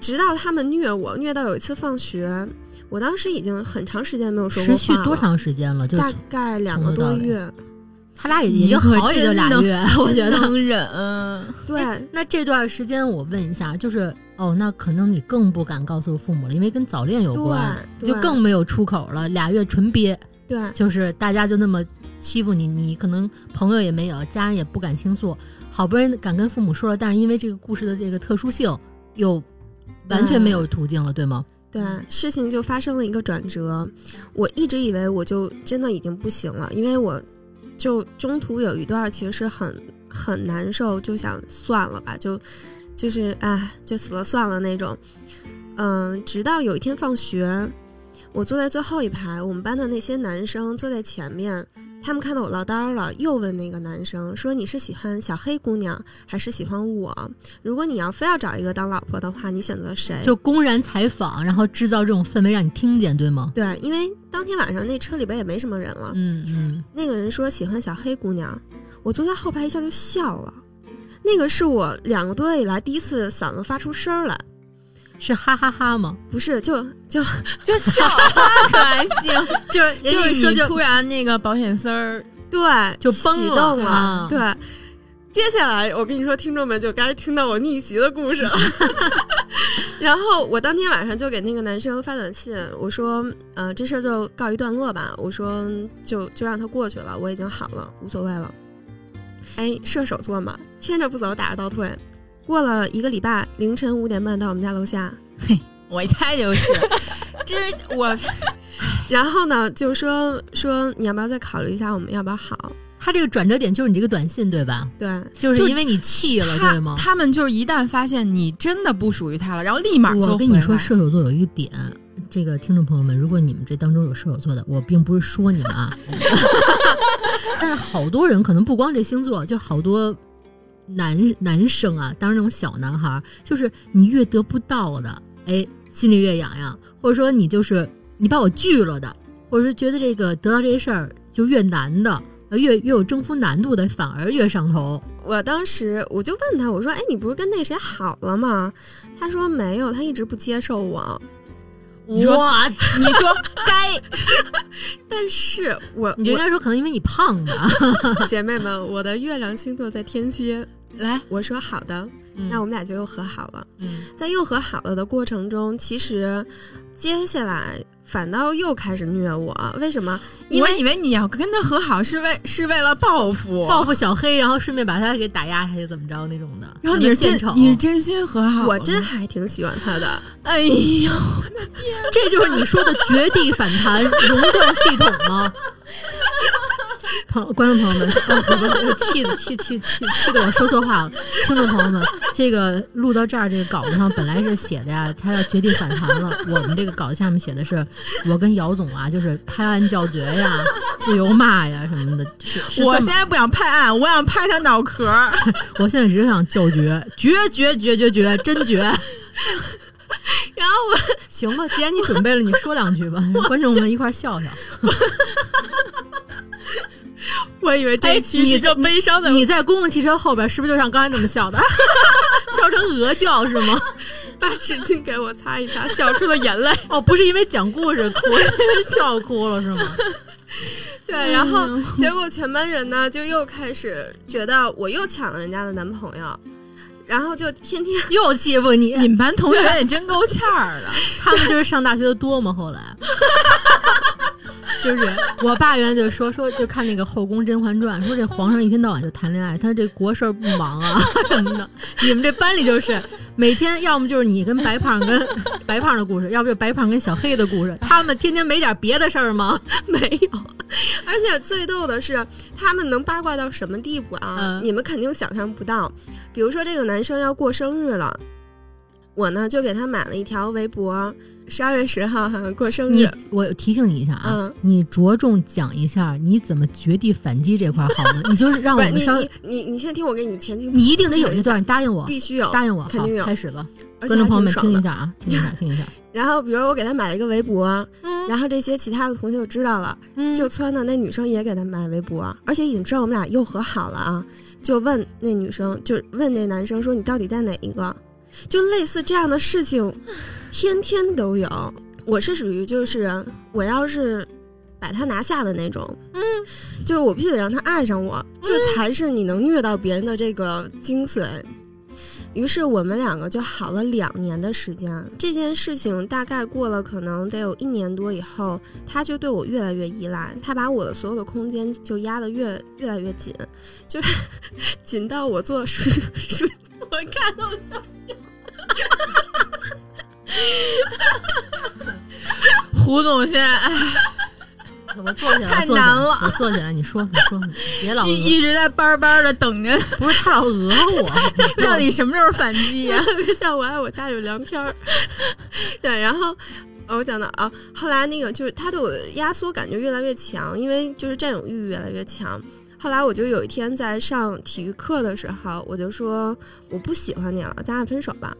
直到他们虐我，虐到有一次放学，我当时已经很长时间没有说过话了，持续多长时间了？就大概两个多月。他俩也也就好也就俩月，我觉得。能忍。[laughs] 对，那这段时间我问一下，就是哦，那可能你更不敢告诉父母了，因为跟早恋有关，就更没有出口了，俩月纯憋，对就是大家就那么欺负你，你可能朋友也没有，家人也不敢倾诉，好不容易敢跟父母说了，但是因为这个故事的这个特殊性，又完全没有途径了，对吗？对，事情就发生了一个转折。我一直以为我就真的已经不行了，因为我就中途有一段其实是很很难受，就想算了吧，就就是哎，就死了算了那种。嗯，直到有一天放学，我坐在最后一排，我们班的那些男生坐在前面，他们看到我落单了，又问那个男生说：“你是喜欢小黑姑娘还是喜欢我？如果你要非要找一个当老婆的话，你选择谁？”就公然采访，然后制造这种氛围让你听见，对吗？对，因为当天晚上那车里边也没什么人了。嗯嗯，那个人说喜欢小黑姑娘，我坐在后排一下就笑了。那个是我两个多月以来第一次嗓子发出声儿来，是哈哈哈吗？不是就就 [laughs] 就笑话可还行，就是就是说突然那个保险丝儿，对就崩了启动了，啊对。接下来，我跟你说，听众们就该听到我逆袭的故事了。[laughs] 然后我当天晚上就给那个男生发短信，我说：“呃，这事儿就告一段落吧。”我说就就让他过去了，我已经好了，无所谓了。哎，射手座嘛，牵着不走，打着倒退。过了一个礼拜，凌晨五点半到我们家楼下，嘿我一猜就是，[laughs] 这是我 [laughs] 然后呢就说说你要不要再考虑一下，我们要不要好？他这个转折点就是你这个短信，对吧？对，就是因为你气了，对吗？他们就是一旦发现你真的不属于他了，然后立马就我跟你说，射手座有一个点，这个听众朋友们，如果你们这当中有射手座的，我并不是说你们啊，[laughs] 但是好多人可能不光这星座，就好多男男生啊，当然那种小男孩，就是你越得不到的，哎，心里越痒痒，或者说你就是你把我拒了的，或者说觉得这个得到这事儿就越难的，越越有征服难度的，反而越上头。我当时我就问他，我说：“哎，你不是跟那谁好了吗？”他说：“没有，他一直不接受我。你说哇，你说 [laughs] 该”但是我你就应该说可能因为你胖吧。我 [laughs] 姐妹们，我的月亮星座在天蝎。来，我说好的，那我们俩就又和好了。嗯在又和好了的过程中，其实，接下来反倒又开始虐我，为什么？因为我以为你要跟他和好是为是为了报复，报复小黑，然后顺便把他给打压，还是怎么着那种的？然后你是真你是真心和好，我真还挺喜欢他的。哎呦，[laughs] 这就是你说的绝地反弹熔断系统吗？[laughs] [laughs] 朋观众朋友们，啊不不不，气的气气气气的我说错话了。听众朋友们，这个录到这儿，这个稿子上本来是写的呀，他要绝地反弹了。我们这个稿子下面写的是，我跟姚总啊，就是拍案叫绝呀，自由骂呀什么的。是我现在不想拍案，我想拍他脑壳。[laughs] 我现在只想叫绝，绝绝绝绝绝，真绝。[laughs] 然后我行吧，既然你准备了，你说两句吧，观众们一块儿笑笑。[laughs] 我以为这期是个悲伤的，你在公共汽车后边是不是就像刚才那么笑的，[laughs] 笑成鹅叫是吗？[laughs] 把纸巾给我擦一擦，笑出了眼泪。哦，不是因为讲故事哭，是因为笑哭了是吗？对，然后结果全班人呢就又开始觉得我又抢了人家的男朋友，然后就天天又欺负你，你们班同学也真够欠儿的。他们就是上大学的多吗？后来。就是我爸原来就说说就看那个《后宫甄嬛传》，说这皇上一天到晚就谈恋爱，他这国事儿不忙啊什么的。你们这班里就是每天要么就是你跟白胖跟白胖的故事，要不就白胖跟小黑的故事。他们天天没点别的事儿吗？[laughs] 没有，而且最逗的是，他们能八卦到什么地步啊？嗯你们肯定想象不到。比如说，这个男生要过生日了，我呢就给他买了一条围脖，十二月十号哈过生日。我提醒你一下啊，嗯你着重讲一下你怎么绝地反击这块儿好吗？你就是让我们稍，你你你先听我给你前情，你一定得有一段，你答应我，必须有，答应我，肯定有开始吧，而且还观众朋友们听一下啊，听一下，听一下。[laughs] 然后，比如我给他买了一个围脖，嗯然后这些其他的同学就知道了，嗯就撺掇那女生也给他买围脖，而且已经知道我们俩又和好了啊，就问那女生，就问这男生说你到底带哪一个？就类似这样的事情，天天都有。我是属于就是我要是把他拿下的那种，嗯，就是我必须得让他爱上我，这才是你能虐到别人的这个精髓。于是我们两个就好了两年的时间。这件事情大概过了可能得有一年多以后，他就对我越来越依赖，他把我的所有的空间就压得越越来越紧，就是紧到我做数数，我看到我笑 [laughs] 胡总现在哎我坐起来，太难了我坐起来，你说，你说，别老一一直在班班的等着，不是他老讹我，[laughs] 到底什么时候反击呀、特 [laughs] 别像我爱我家有凉天儿。对，然后呃我讲到啊，后来那个就是他对我的压缩感就越来越强，因为就是占有欲越来越强。后来我就有一天在上体育课的时候，我就说我不喜欢你了，咱俩分手吧。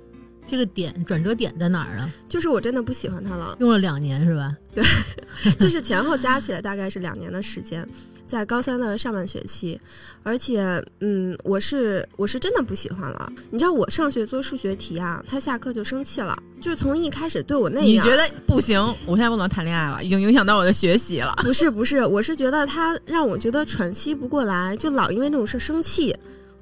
这个点转折点在哪儿啊？就是我真的不喜欢他了，用了两年是吧？对 [laughs] 就是前后加起来大概是两年的时间，在高三的上半学期，而且嗯，我是我是真的不喜欢了。你知道我上学做数学题啊，他下课就生气了，就是从一开始对我那样。你觉得不行？我现在不能谈恋爱了，已经影响到我的学习了。[laughs] 不是不是，我是觉得他让我觉得喘息不过来，就老因为这种事生气，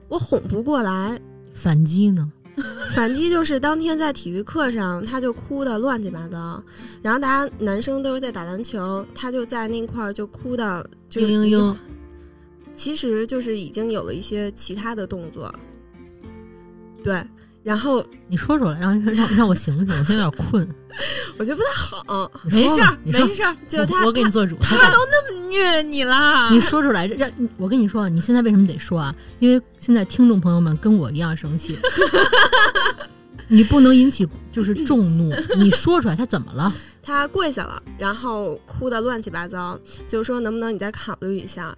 我哄不过来。反击呢？[laughs] 反击就是当天在体育课上，他就哭的乱七八糟，然后大家男生都是在打篮球，他就在那块儿就哭的，就嘤嘤嘤，其实就是已经有了一些其他的动作，对，然后你说出来，让让让我醒醒，我现在有点困。[laughs] 我觉得不太好，没事没事儿，就他我给你做主。他都那么虐你啦。你说出来，让我跟你说，你现在为什么得说啊？因为现在听众朋友们跟我一样生气，[laughs] 你不能引起就是众怒。[laughs] 你说出来，他怎么了？他跪下了，然后哭的乱七八糟，就是说能不能你再考虑一下。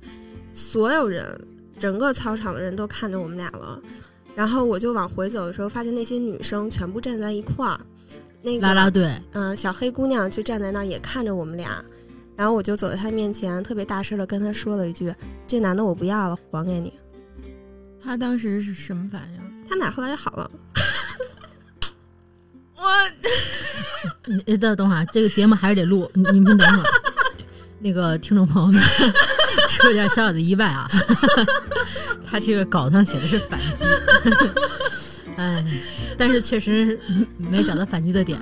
所有人，整个操场的人都看着我们俩了，然后我就往回走的时候，发现那些女生全部站在一块儿，那个啦啦队，嗯、小黑姑娘就站在那儿也看着我们俩，然后我就走在她面前，特别大声的跟她说了一句：“这男的我不要了，还给你。他当时是什么反应？”他们俩后来就好了。[laughs] [laughs] 我你呃等等会儿啊，这个节目还是得录，你你们等会儿。[laughs] 那个听众朋友们，出了点小小的意外啊，他这个稿子上写的是反击。[laughs] 哎，但是确实没找到反击的点，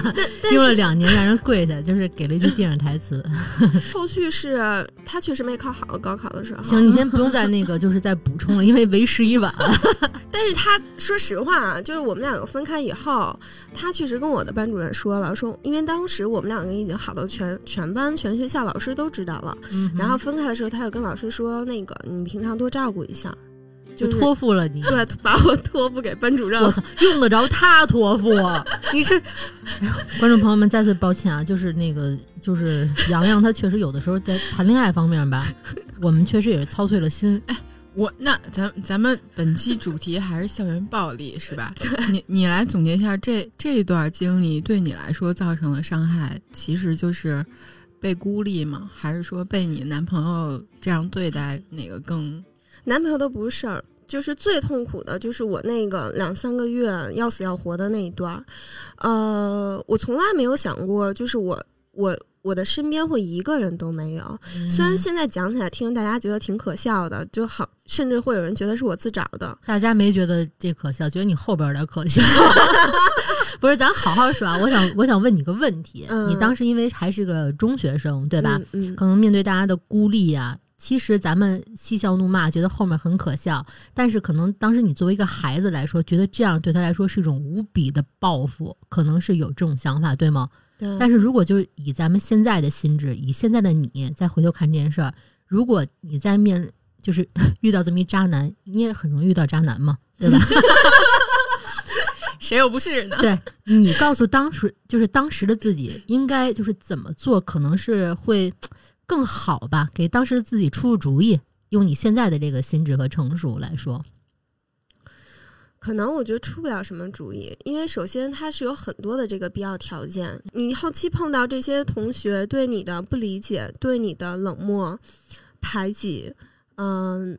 [laughs] 用了两年让人跪下，就是给了一句电影台词。[laughs] 后续是他确实没考好高考的时候。行，你先不用再那个，就是再补充了，因为为时已晚。[laughs] 但是他说实话啊，就是我们两个分开以后，他确实跟我的班主任说了，说因为当时我们两个已经好到全全班全学校老师都知道了。嗯，然后分开的时候，他就跟老师说，那个你平常多照顾一下。就托付了你，对，把我托付给班主任。我操，用得着他托付？你是，[laughs] 观众朋友们，再次抱歉啊，就是那个，就是洋洋，他确实有的时候在谈恋爱方面吧，我们确实也是操碎了心。哎，我那咱咱们本期主题还是校园暴力是吧？你你来总结一下这这段经历对你来说造成的伤害，其实就是被孤立吗？还是说被你男朋友这样对待哪个更？男朋友都不是事儿，就是最痛苦的，就是我那个两三个月要死要活的那一段儿。呃，我从来没有想过，就是我我我的身边会一个人都没有。虽然现在讲起来听大家觉得挺可笑的，就好，甚至会有人觉得是我自找的。大家没觉得这可笑，觉得你后边有点可笑。[laughs] 不是，咱好好说啊！我想我想问你个问题，你当时因为还是个中学生，对吧？嗯，可能面对大家的孤立呀。其实咱们嬉笑怒骂，觉得后面很可笑，但是可能当时你作为一个孩子来说，觉得这样对他来说是一种无比的报复，可能是有这种想法，对吗？对。但是如果就是以咱们现在的心智，以现在的你再回头看这件事儿，如果你在面就是遇到这么一渣男，你也很容易遇到渣男嘛，[laughs] 对吧？谁又不是呢？[laughs] 对你告诉当时就是当时的自己，应该就是怎么做，可能是会。更好吧，给当时自己出出主意。用你现在的这个心智和成熟来说，可能我觉得出不了什么主意，因为首先它是有很多的这个必要条件。你后期碰到这些同学对你的不理解、对你的冷漠、排挤，嗯，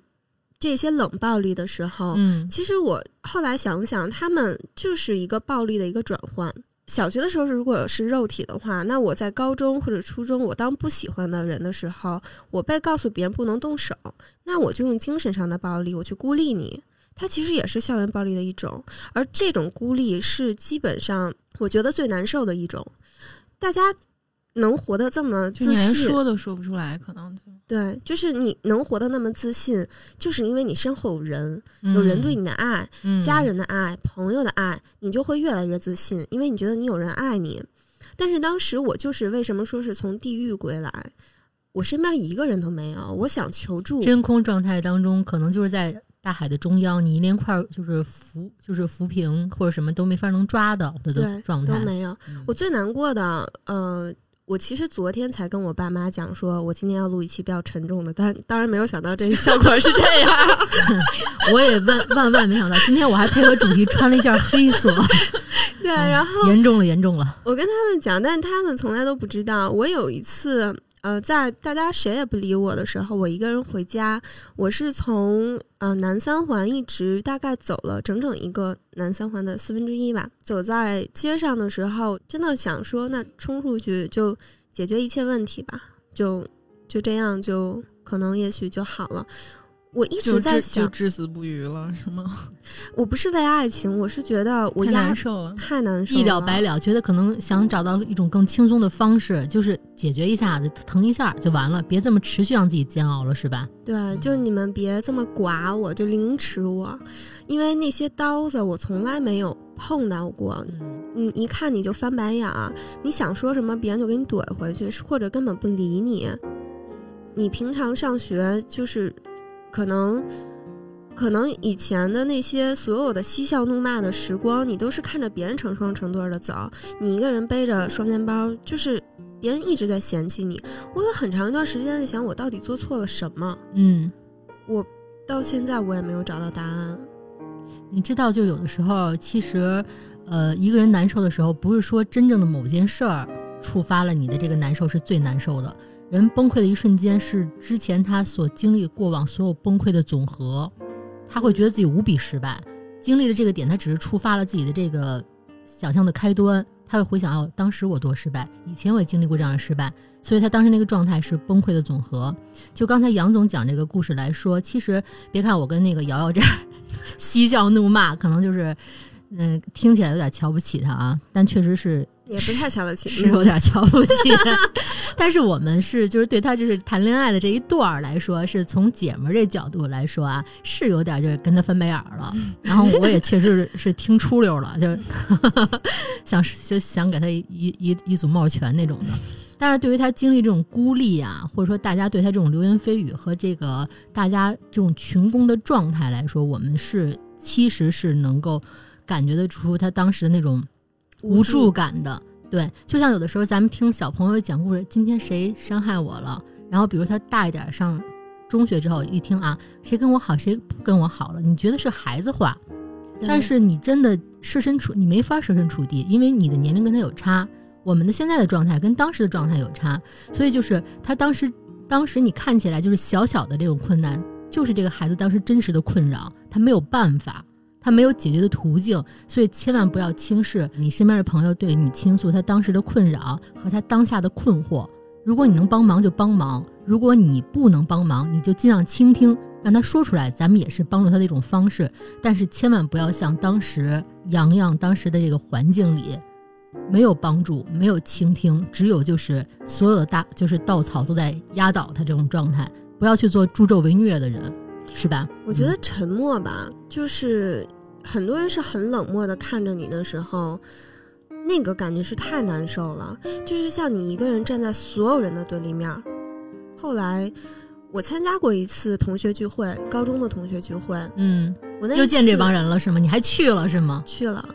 这些冷暴力的时候，嗯，其实我后来想想，他们就是一个暴力的一个转换。小学的时候，如果是肉体的话，那我在高中或者初中，我当不喜欢的人的时候，我被告诉别人不能动手，那我就用精神上的暴力，我去孤立你。它其实也是校园暴力的一种，而这种孤立是基本上我觉得最难受的一种。大家。能活得这么自信，连说都说不出来，可能对，就是你能活得那么自信，就是因为你身后有人，有人对你的爱，家人的爱，朋友的爱，你就会越来越自信，因为你觉得你有人爱你。但是当时我就是为什么说是从地狱归来，我身边一个人都没有，我想求助，真空状态当中，可能就是在大海的中央，你连块就是浮，就是浮萍或者什么都没法能抓到的状态都没有。我最难过的，呃。我其实昨天才跟我爸妈讲，说我今天要录一期比较沉重的，但当然没有想到这效果是这样。[laughs] 我也万万万没想到，今天我还配合主题穿了一件黑色。对，然后严重了，严重了。我跟他们讲，但他们从来都不知道。我有一次。呃，在大家谁也不理我的时候，我一个人回家。我是从呃南三环一直大概走了整整一个南三环的四分之一吧。走在街上的时候，真的想说，那冲出去就解决一切问题吧，就就这样，就可能也许就好了。我一直在想，就至死不渝了，是吗？[laughs] 我不是为爱情，我是觉得我太难受了，太难受了，一了百了。觉得可能想找到一种更轻松的方式，就是解决一下子，疼一下就完了，别这么持续让自己煎熬了，是吧？对，就是你们别这么剐我，就凌迟我，因为那些刀子我从来没有碰到过。你一看你就翻白眼儿，你想说什么，别人就给你怼回去，或者根本不理你。你平常上学就是。可能，可能以前的那些所有的嬉笑怒骂的时光，你都是看着别人成双成对的走，你一个人背着双肩包，就是别人一直在嫌弃你。我有很长一段时间在想，我到底做错了什么？嗯，我到现在我也没有找到答案。你知道，就有的时候，其实，呃，一个人难受的时候，不是说真正的某件事儿触发了你的这个难受是最难受的。人崩溃的一瞬间是之前他所经历过往所有崩溃的总和，他会觉得自己无比失败。经历了这个点，他只是触发了自己的这个想象的开端，他会回想哦，当时我多失败，以前我也经历过这样的失败，所以他当时那个状态是崩溃的总和。就刚才杨总讲这个故事来说，其实别看我跟那个瑶瑶这样 [laughs] 嬉笑怒骂，可能就是嗯听起来有点瞧不起他啊，但确实是也不太瞧得起，是有点瞧不起。[laughs] 但是我们是就是对他就是谈恋爱的这一段儿来说，是从姐们儿这角度来说啊，是有点就是跟他翻白眼儿了。[laughs] 然后我也确实是听出溜了，就 [laughs] 想就想给他一一一组帽拳那种的。但是对于他经历这种孤立啊，或者说大家对他这种流言蜚语和这个大家这种群攻的状态来说，我们是其实是能够感觉得出他当时的那种无助感的。对，就像有的时候咱们听小朋友讲故事，今天谁伤害我了？然后比如他大一点上中学之后一听啊，谁跟我好，谁不跟我好了？你觉得是孩子话，但是你真的设身处，你没法设身处地，因为你的年龄跟他有差。我们的现在的状态跟当时的状态有差，所以就是他当时，当时你看起来就是小小的这种困难，就是这个孩子当时真实的困扰，他没有办法，他没有解决的途径，所以千万不要轻视你身边的朋友对你倾诉他当时的困扰和他当下的困惑。如果你能帮忙就帮忙，如果你不能帮忙，你就尽量倾听，让他说出来，咱们也是帮助他的一种方式。但是千万不要像当时洋洋当时的这个环境里。没有帮助，没有倾听，只有就是所有的大就是稻草都在压倒他这种状态。不要去做助纣为虐的人，是吧？我觉得沉默吧，就是很多人是很冷漠的看着你的时候，那个感觉是太难受了。就是像你一个人站在所有人的对立面。后来我参加过一次同学聚会，高中的同学聚会，嗯，我那又见这帮人了是吗？你还去了是吗？去了，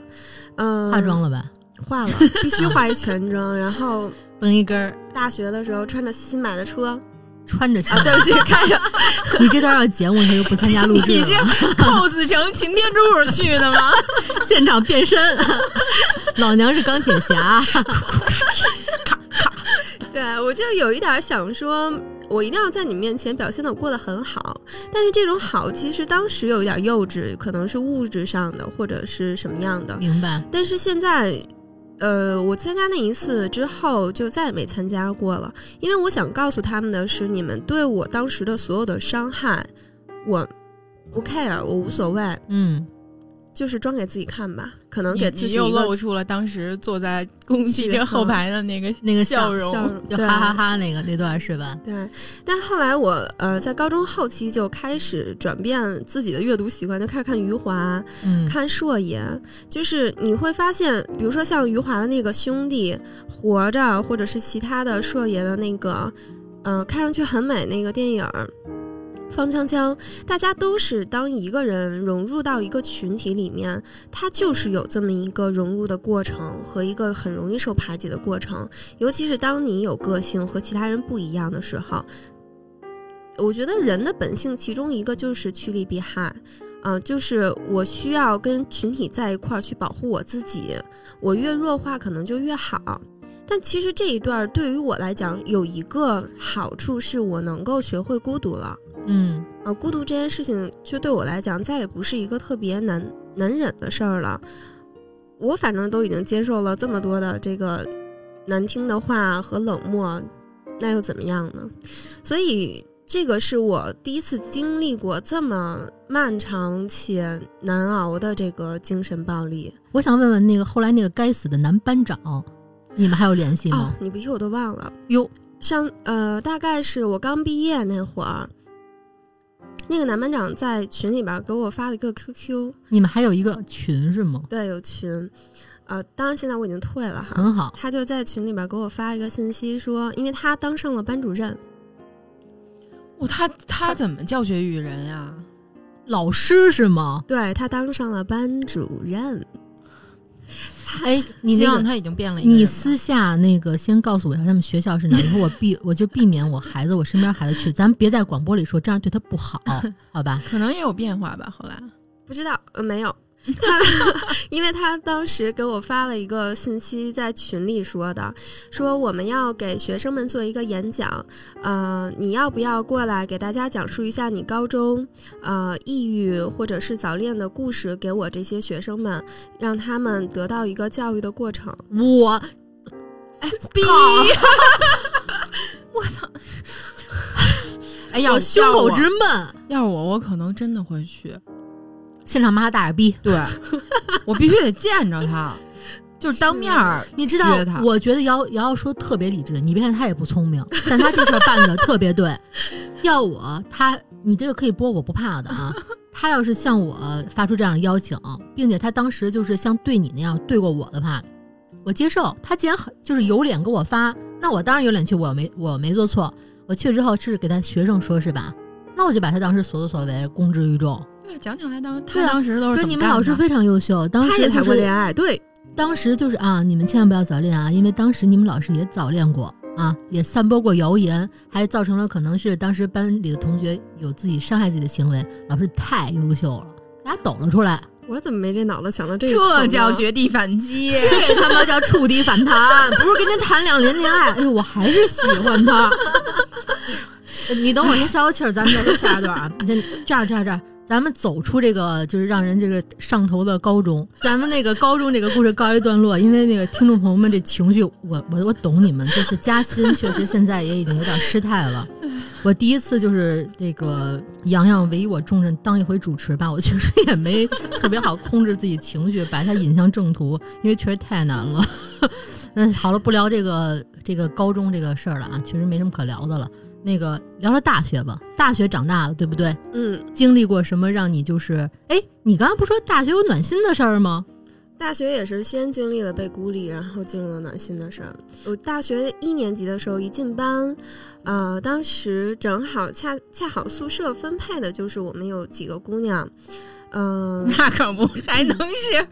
嗯，化妆了吧？化了，必须化一全妆，然后 [laughs] 绷一根儿。大学的时候穿着新买的车，穿着啊，对不起，[laughs] 看着你这段要节目，他就不参加录制了。你是 cos 成擎天柱去的吗？[laughs] 现场变身，[laughs] 老娘是钢铁侠。对，我就有一点想说，我一定要在你面前表现的过得很好，但是这种好其实当时有一点幼稚，可能是物质上的或者是什么样的。明白。但是现在，呃，我参加那一次之后就再也没参加过了，因为我想告诉他们的是，你们对我当时的所有的伤害，我不 care，我无所谓。嗯。就是装给自己看吧，可能给自己又露出了当时坐在公汽车后排的那个那个笑容，就哈哈哈那个那段是吧？对。但后来我呃在高中后期就开始转变自己的阅读习惯，就开始看余华，看硕爷。就是你会发现，比如说像余华的那个兄弟活着，或者是其他的硕爷的那个，嗯，看上去很美那个电影。方锵锵，大家都是当一个人融入到一个群体里面，他就是有这么一个融入的过程和一个很容易受排挤的过程。尤其是当你有个性和其他人不一样的时候，我觉得人的本性其中一个就是趋利避害，啊，就是我需要跟群体在一块儿去保护我自己，我越弱化可能就越好。但其实这一段对于我来讲有一个好处，是我能够学会孤独了。嗯啊，孤独这件事情，就对我来讲，再也不是一个特别难难忍的事儿了。我反正都已经接受了这么多的这个难听的话和冷漠，那又怎么样呢？所以，这个是我第一次经历过这么漫长且难熬的这个精神暴力。我想问问那个后来那个该死的男班长，你们还有联系吗？你不提我都忘了。哟，上呃，大概是我刚毕业那会儿。那个男班长在群里边给我发了一个 QQ，你们还有一个群是吗？对，有群，呃，当然现在我已经退了哈。很好，他就在群里边给我发一个信息说，因为他当上了班主任。哦，他他怎么教学育人呀？老师是吗？对他当上了班主任。哎，你那个他已经变了。你私下那个先告诉我一下他们学校是哪，以后我避我就避免我孩子我身边孩子去，咱别在广播里说，这样对他不好，[laughs] 好吧？可能也有变化吧。后来不知道，呃，没有。[laughs] 因为他当时给我发了一个信息，在群里说的，说我们要给学生们做一个演讲，呃，你要不要过来给大家讲述一下你高中呃抑郁或者是早恋的故事，给我这些学生们，让他们得到一个教育的过程。我逼，[laughs] 我操！哎，呀胸口直闷，要是我，我可能真的会去。现场骂他大傻逼。对，[laughs] 我必须得见着他，就是当面儿。你知道，我觉得瑶瑶瑶说特别理智，你别看他也不聪明，[laughs] 但他这事儿办的特别对。要我他，你这个可以播，我不怕的啊。[laughs] 他要是向我发出这样的邀请，并且他当时就是像对你那样对过我的话，我接受。他既然很就是有脸给我发，那我当然有脸去，我没我没做错。我去之后是给他学生说，是吧？那我就把他当时所作所为公之于众。对，讲讲他当他当时都是说怎么干的你们老师非常优秀，当他也时就是谈过恋爱，对，当时就是啊，你们千万不要早恋啊，因为当时你们老师也早恋过啊，也散播过谣言，还造成了可能是当时班里的同学有自己伤害自己的行为。老师太优秀了，给他抖了出来，我怎么没这脑子想到这个？这叫绝地反击。这他妈叫触底反弹，不是跟您谈两年恋爱，哎呦，我还是喜欢他。[laughs] 你等会儿，您消消气儿，咱们再说下一段啊。你这这样这样这样，咱们走出这个就是让人这个上头的高中，咱们那个高中这个故事告一段落。因为那个听众朋友们这情绪，我我我懂你们，就是嘉欣确实现在也已经有点失态了。我第一次就是这个洋洋委以我重任当一回主持吧，我确实也没特别好控制自己情绪，把它引向正途，因为确实太难了。[laughs] 嗯，好了，不聊这个这个高中这个事儿了啊，确实没什么可聊的了。那个聊聊大学吧，大学长大了，对不对？嗯，经历过什么让你就是，哎，你刚刚不说大学有暖心的事儿吗？大学也是先经历了被孤立，然后进入了暖心的事儿。我大学一年级的时候一进班，呃，当时正好恰恰好宿舍分配的就是我们有几个姑娘，嗯、那可不，还能行？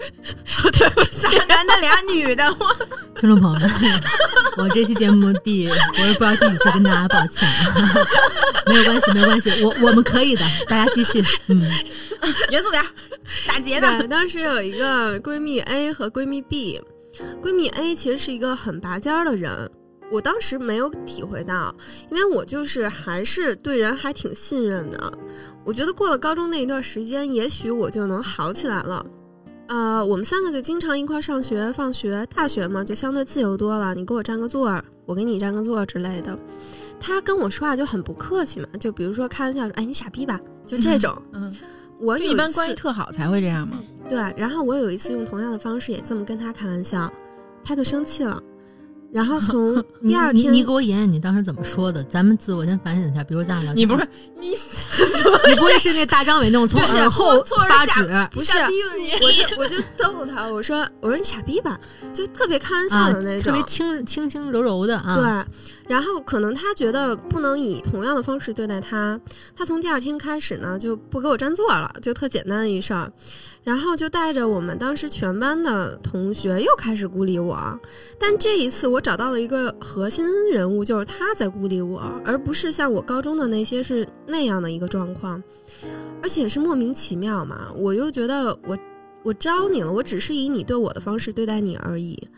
对不起，俩男的俩女的，我 [laughs] 听众朋友们，我这期节目第我也不知道第几次跟大家抱歉，[laughs] 没有关系，没有关系，我我们可以的，大家继续，嗯，[laughs] 严肃点儿。打劫的，对，当时有一个闺蜜 A 和闺蜜 B，闺蜜 A 其实是一个很拔尖的人，我当时没有体会到，因为我就是还是对人还挺信任的。我觉得过了高中那一段时间，也许我就能好起来了。呃，我们三个就经常一块儿上学、放学。大学嘛，就相对自由多了，你给我占个座儿，我给你占个座儿之类的。他跟我说话就很不客气嘛，就比如说开玩笑说：“哎，你傻逼吧？”就这种。嗯，我一般关系特好才会这样嘛。对，然后我有一次用同样的方式也这么跟他开玩笑，他就生气了。然后从 [laughs] 第二天，你你给我演演你当时怎么说的，咱们自我先反省一下，比如咱俩聊天，你不是 [laughs] 你你不会是那大张伟那种从就是耳后搓着发指，不是？[laughs] 我就我就逗他，我说我说你傻逼吧，就特别开玩笑啊的那，种，特别轻轻轻柔柔的啊，对，然后可能他觉得不能以同样的方式对待他，他从第二天开始呢就不给我占座了，就特简单的一事儿，然后就带着我们当时全班的同学又开始孤立我，但这一次我找到了一个核心人物，就是他在孤立我，而不是像我高中的那些是那样的一个状况，而且是莫名其妙嘛，我又觉得我我招你了，我只是以你对我的方式对待你而已，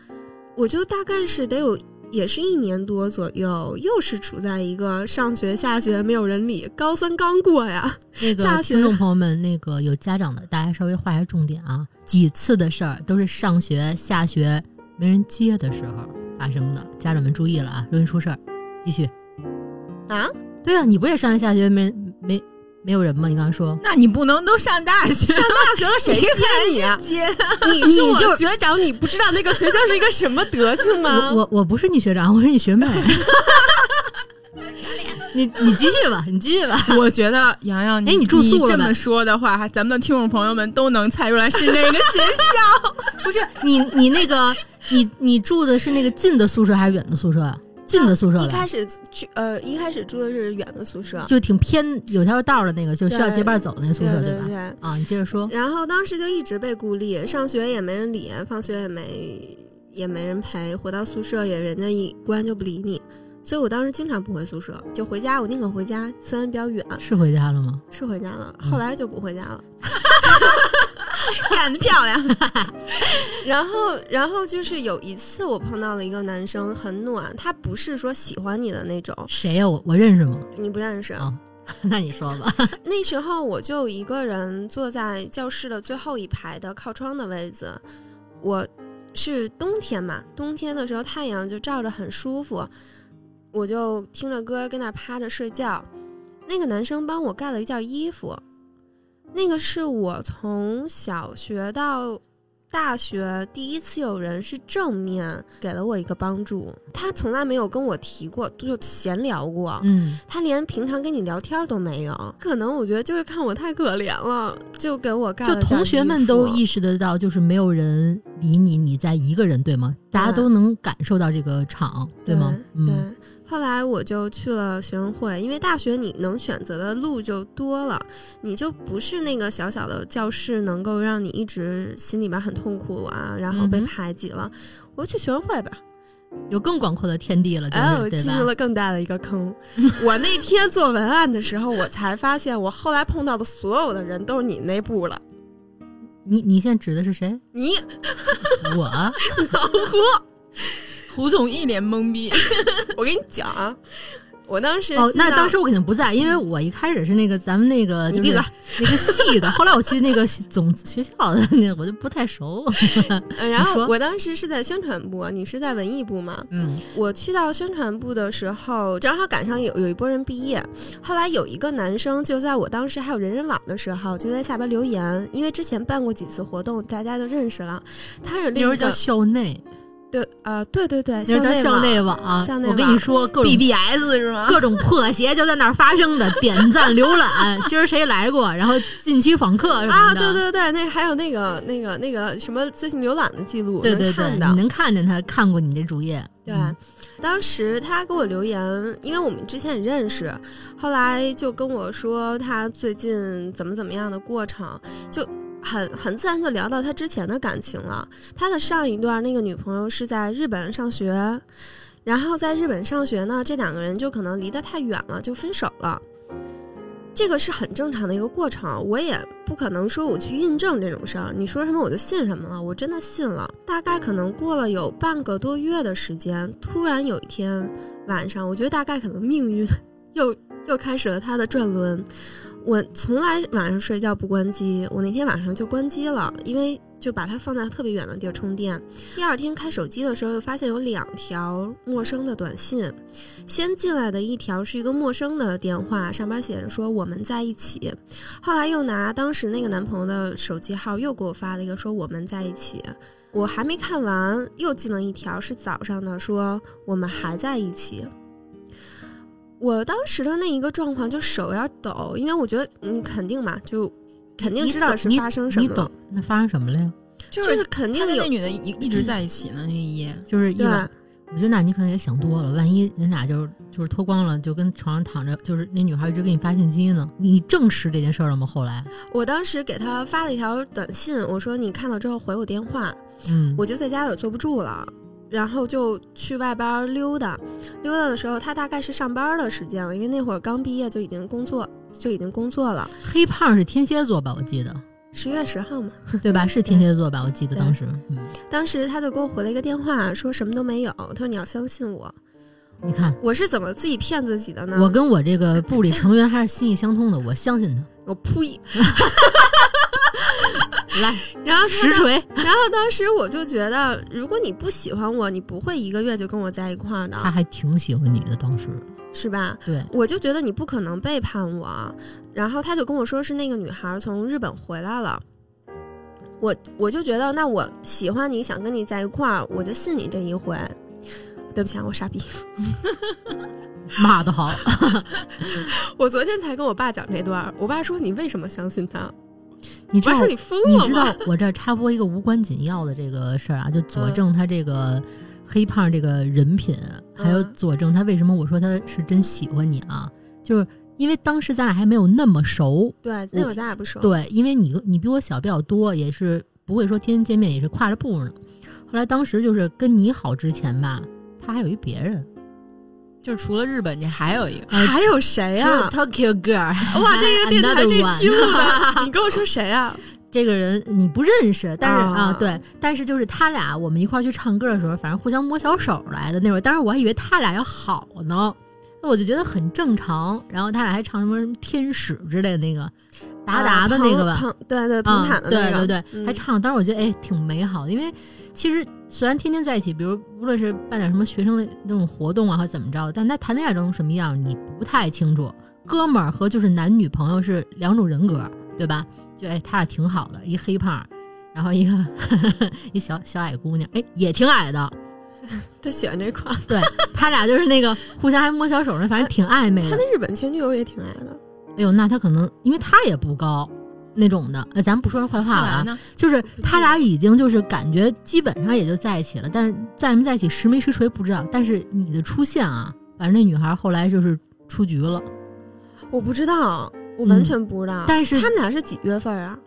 我就大概是得有。也是一年多左右，又是处在一个上学下学没有人理，高三刚过呀。那个听众朋友们，那个有家长的，大家稍微画一下重点啊。几次的事儿都是上学下学没人接的时候发生的，家长们注意了啊，容易出事儿。继续啊，对啊，你不也上学下学没没没有人吗？你刚刚说那你不能都上大学，上大学了谁接你啊？接你是我学长，你不知道那个学校是一个什么德行吗？[laughs] 我我我不是你学长，我是你学妹。[laughs] 你你继续吧，你继续吧。[laughs] 我觉得洋洋，哎你住宿了么说的话，咱们的听众朋友们都能猜出来是哪个学校。不是你你那个你你住的是那个近的宿舍还是远的宿舍啊？近的宿舍了。一开始去呃，一开始住的是远的宿舍，就挺偏，有条道的那个，就需要结伴走的那个宿舍，吧？对吧对。啊，你接着说。然后当时就一直被孤立，上学也没人理，放学也没也没人陪，回到宿舍也人家一关就不理你，所以我当时经常不回宿舍，就回家，我宁可回家，虽然比较远，是回家了吗？是回家了，嗯后来就不回家了。[laughs] [laughs] 干得漂亮。[laughs] 然后，然后就是有一次我碰到了一个男生，很暖，他不是说喜欢你的那种，谁呀、我我认识吗？你不认识。哦 [laughs] 那你说吧。那时候我就一个人坐在教室的最后一排的靠窗的位置，我是冬天嘛，冬天的时候太阳就照着很舒服，我就听着歌跟那趴着睡觉。那个男生帮我盖了一件衣服，那个是我从小学到大学第一次有人是正面给了我一个帮助，他从来没有跟我提过，就闲聊过。嗯，他连平常跟你聊天都没有，可能我觉得就是看我太可怜了，就给我盖就同学们都意识得到，就是没有人理你，你在一个人，对吗？大家都能感受到这个场，对吗？对。对嗯，后来我就去了学生会，因为大学你能选择的路就多了，你就不是那个小小的教室能够让你一直心里边很痛苦啊，然后被排挤了。我就去学生会吧，有更广阔的天地了，就哎，进入？了更大的一个坑。[laughs] 我那天做文案的时候，我才发现，我后来碰到的所有的人都是你那部了。你你现在指的是谁？你我 [laughs] 老胡，胡总一脸懵逼，[laughs] 我跟你讲啊，我当时哦，那当时我肯定不在，因为我一开始是那个咱们那个就是你闭嘴那个系的，[laughs] 后来我去那个总学校的那，我就不太熟。[laughs] 呃，然后我当时是在宣传部，你是在文艺部吗？嗯我去到宣传部的时候，正好赶上有有一波人毕业。后来有一个男生就在我当时还有人人网的时候，就在下边留言，因为之前办过几次活动，大家都认识了。他有那时候叫另一个校内，对呃对对对，那时候叫校网内网。校内我跟你说，各种 BBS 是吗？各种破鞋就在那儿发生的，点赞、浏览，[laughs] 今儿谁来过，然后近期访客什么的啊，对对对，那还有那个那个那个什么最近浏览的记录，对对对，你能看见他看过你的主页。对，嗯当时他给我留言，因为我们之前也认识，后来就跟我说他最近怎么怎么样的过程，就很很自然就聊到他之前的感情了。他的上一段那个女朋友是在日本上学，然后在日本上学呢，这两个人就可能离得太远了，就分手了。这个是很正常的一个过程，我也不可能说我去印证这种事儿，你说什么我就信什么了，我真的信了。大概可能过了有半个多月的时间，突然有一天晚上，我觉得大概可能命运 [laughs] 又又开始了他的转轮。我从来晚上睡觉不关机，我那天晚上就关机了，因为就把它放在特别远的地儿充电。第二天开手机的时候，又发现有两条陌生的短信，先进来的一条是一个陌生的电话，上面写着说我们在一起。后来又拿当时那个男朋友的手机号又给我发了一个说我们在一起。我还没看完，又进了一条是早上的，说我们还在一起。我当时的那一个状况就手有点抖，因为我觉得你肯定嘛，就肯定知道是发生什么了你懂，那发生什么了呀？就就是肯定那女的一一直在一起呢，那一夜。就是一对晚，我觉得那你可能也想多了，万一人俩就是就是脱光了，就跟床上躺着，就是那女孩一直给你发信息呢，你证实这件事儿了吗？后来，我当时给他发了一条短信，我说你看到之后回我电话，嗯，我就在家也坐不住了，然后就去外边溜达。溜达的时候，他大概是上班的时间了，因为那会儿刚毕业就已经工作，就已经工作了。黑胖是天蝎座吧？我记得，十月十号嘛，对吧？是天蝎座吧？我记得 [laughs] 当时，嗯，当时他就给我回了一个电话，说什么都没有。他说你要相信我。你看。我是怎么自己骗自己的呢？我跟我这个部里成员还是心意相通的，我相信他。[laughs] 我呸！[laughs] 来，然后实锤，[laughs] 然后当时我就觉得，如果你不喜欢我，你不会一个月就跟我在一块儿的，他还挺喜欢你的，当时。是吧？对，我就觉得你不可能背叛我。然后他就跟我说是那个女孩从日本回来了。我我就觉得，那我喜欢你，想跟你在一块儿，我就信你这一回。对不起啊，我傻逼。[laughs] 骂的好。[laughs] 我昨天才跟我爸讲这段，我爸说你为什么相信他？你知道你知？道我这儿插播一个无关紧要的这个事儿啊，就佐嗯证他这个黑胖这个人品，还有嗯佐证他为什么我说他是真喜欢你啊，就是因为当时咱俩还没有那么熟，对，那会儿咱俩不熟。对，因为你你比我小比较多，也是不会说天天见面，也是跨着步呢。后来当时就是跟你好之前吧，他还有一别人，就除了日本，你还有一个。还有谁是呀、Tokyo Girl，哇，这个电台 [laughs] 这期录的，[laughs] 你跟我说谁啊？[laughs] 这个人你不认识，但是啊。啊对，但是就是他俩我们一块儿去唱歌的时候，反正互相摸小手来的那会儿，当时我还以为他俩要好呢，那我就觉得很正常。然后他俩还唱什么什么天使之类的那个达达的那个吧，对对，彭啊坦的那个，对对对，嗯。还唱，当时我觉得哎挺美好的，因为其实虽然天天在一起，比如无论是办点什么学生的那种活动啊，或怎么着，但他谈恋爱中什么样你不太清楚。哥们儿和就是男女朋友是两种人格，对吧？就哎，他俩挺好的，一黑胖，然后一个 [laughs] 一小小矮姑娘，哎，也挺矮的。[laughs] 他喜欢这款。对他俩就是那个互相还摸小手呢，反正挺暧昧的他那。日本前女友也挺矮的，哎呦，那他可能因为他也不高那种的，呃，咱不说人坏话了啊？就是他俩已经就是感觉基本上也就在一起了，但是在没在一起实没实锤不知道。但是你的出现啊，反正那女孩后来就是出局了。我不知道，我完全不知道。但是他们俩是几月份啊？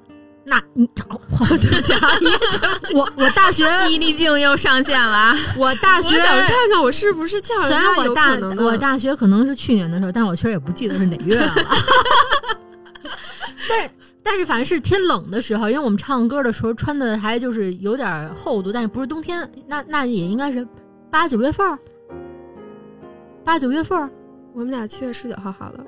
那你，我 [laughs] 对不起啊，你 [laughs] 我我大学毅力镜又上线了啊，我大学我想看看我是不是叫虽然我大我大学可能是去年的时候，但是我确实也不记得是哪月了。但 [laughs] 是但是反正是天冷的时候，因为我们唱歌的时候穿的还就是有点厚度，但是不是冬天，那那也应该是八九月份儿，八九月份儿。我们俩七月十九号好了。